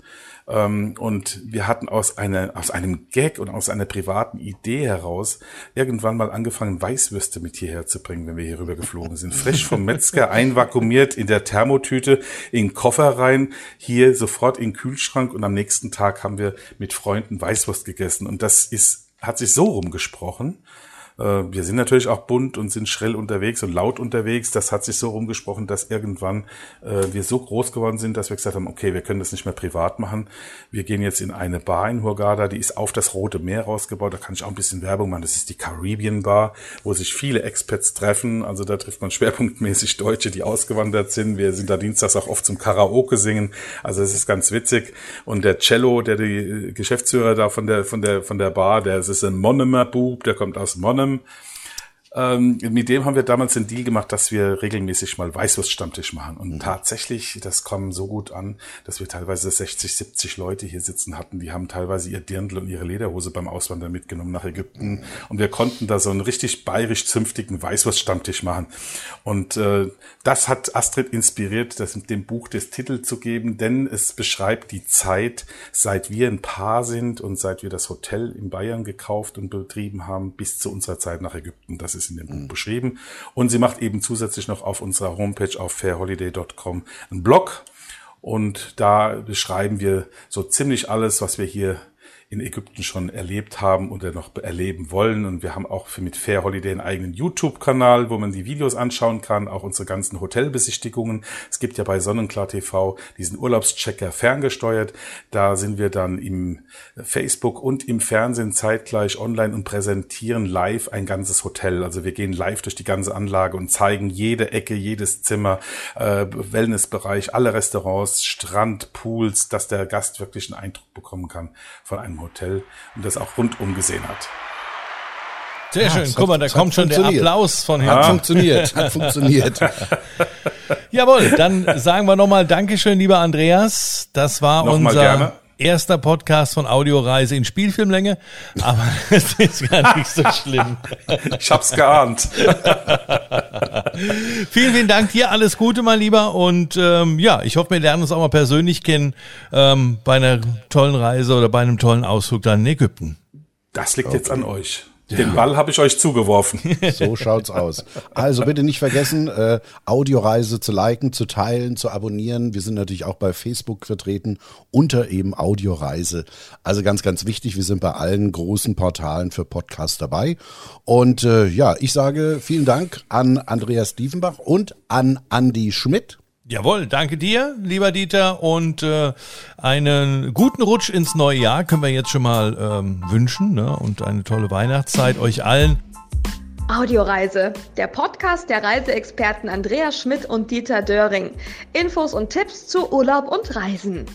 Ähm, und wir hatten aus, einer, aus einem Gag und aus einer privaten Idee heraus irgendwann mal angefangen, Weißwürste mit hierher zu bringen, wenn wir hier rüber geflogen sind. Frisch vom Metzger, einvakuumiert in der Thermotüte, in Koffer rein, hier sofort in den Kühlschrank und am nächsten Tag haben wir mit Freunden Weißwurst gegessen. Und das ist, hat sich so rumgesprochen, wir sind natürlich auch bunt und sind schrill unterwegs und laut unterwegs. Das hat sich so rumgesprochen, dass irgendwann äh, wir so groß geworden sind, dass wir gesagt haben, okay, wir können das nicht mehr privat machen. Wir gehen jetzt in eine Bar in Hurghada, die ist auf das Rote Meer rausgebaut. Da kann ich auch ein bisschen Werbung machen. Das ist die Caribbean Bar, wo sich viele Expats treffen. Also da trifft man schwerpunktmäßig Deutsche, die ausgewandert sind. Wir sind da dienstags auch oft zum Karaoke singen. Also es ist ganz witzig. Und der Cello, der die Geschäftsführer da von der von der von der Bar, der ist ein Monomer Bub, der kommt aus um, Ähm, mit dem haben wir damals den Deal gemacht, dass wir regelmäßig mal Weißwurst-Stammtisch machen. Und tatsächlich, das kam so gut an, dass wir teilweise 60, 70 Leute hier sitzen hatten. Die haben teilweise ihr Dirndl und ihre Lederhose beim Auswandern mitgenommen nach Ägypten. Und wir konnten da so einen richtig bayerisch-zünftigen Weißwurst-Stammtisch machen. Und äh, das hat Astrid inspiriert, das mit dem Buch des Titel zu geben, denn es beschreibt die Zeit, seit wir ein Paar sind und seit wir das Hotel in Bayern gekauft und betrieben haben, bis zu unserer Zeit nach Ägypten. Das ist in dem Buch beschrieben. Und sie macht eben zusätzlich noch auf unserer Homepage auf fairholiday.com einen Blog. Und da beschreiben wir so ziemlich alles, was wir hier in Ägypten schon erlebt haben oder noch erleben wollen. Und wir haben auch für mit Fair Holiday einen eigenen YouTube-Kanal, wo man die Videos anschauen kann, auch unsere ganzen Hotelbesichtigungen. Es gibt ja bei Sonnenklar TV diesen Urlaubschecker ferngesteuert. Da sind wir dann im Facebook und im Fernsehen zeitgleich online und präsentieren live ein ganzes Hotel. Also wir gehen live durch die ganze Anlage und zeigen jede Ecke, jedes Zimmer, äh, Wellnessbereich, alle Restaurants, Strand, Pools, dass der Gast wirklich einen Eindruck bekommen kann von einem Hotel und das auch rundum gesehen hat. Sehr Ja, schön. Guck hat- mal, da hat kommt schon der. Applaus von Hat Herrn. funktioniert, hat funktioniert. Jawohl, dann sagen wir nochmal Dankeschön, lieber Andreas. Das war Nochmal unser gerne. Erster Podcast von Audioreise in Spielfilmlänge. Aber das ist gar nicht so schlimm. Ich hab's geahnt. Vielen, vielen Dank dir. Alles Gute, mein Lieber. Und ähm, ja, ich hoffe, wir lernen uns auch mal persönlich kennen ähm, bei einer tollen Reise oder bei einem tollen Ausflug dann in Ägypten. Das liegt jetzt an euch. Den Ball habe ich euch zugeworfen. So schaut's aus. Also bitte nicht vergessen, äh, Audioreise zu liken, zu teilen, zu abonnieren. Wir sind natürlich auch bei Facebook vertreten unter eben Audioreise. Also ganz, ganz wichtig. Wir sind bei allen großen Portalen für Podcasts dabei. Und äh, ja, ich sage vielen Dank an Andreas Diefenbach und an Andy Schmidt. Jawohl, danke dir, lieber Dieter, und äh, einen guten Rutsch ins neue Jahr können wir jetzt schon mal ähm, wünschen ne? und eine tolle Weihnachtszeit euch allen. Audioreise, der Podcast der Reiseexperten Andreas Schmidt und Dieter Döring. Infos und Tipps zu Urlaub und Reisen.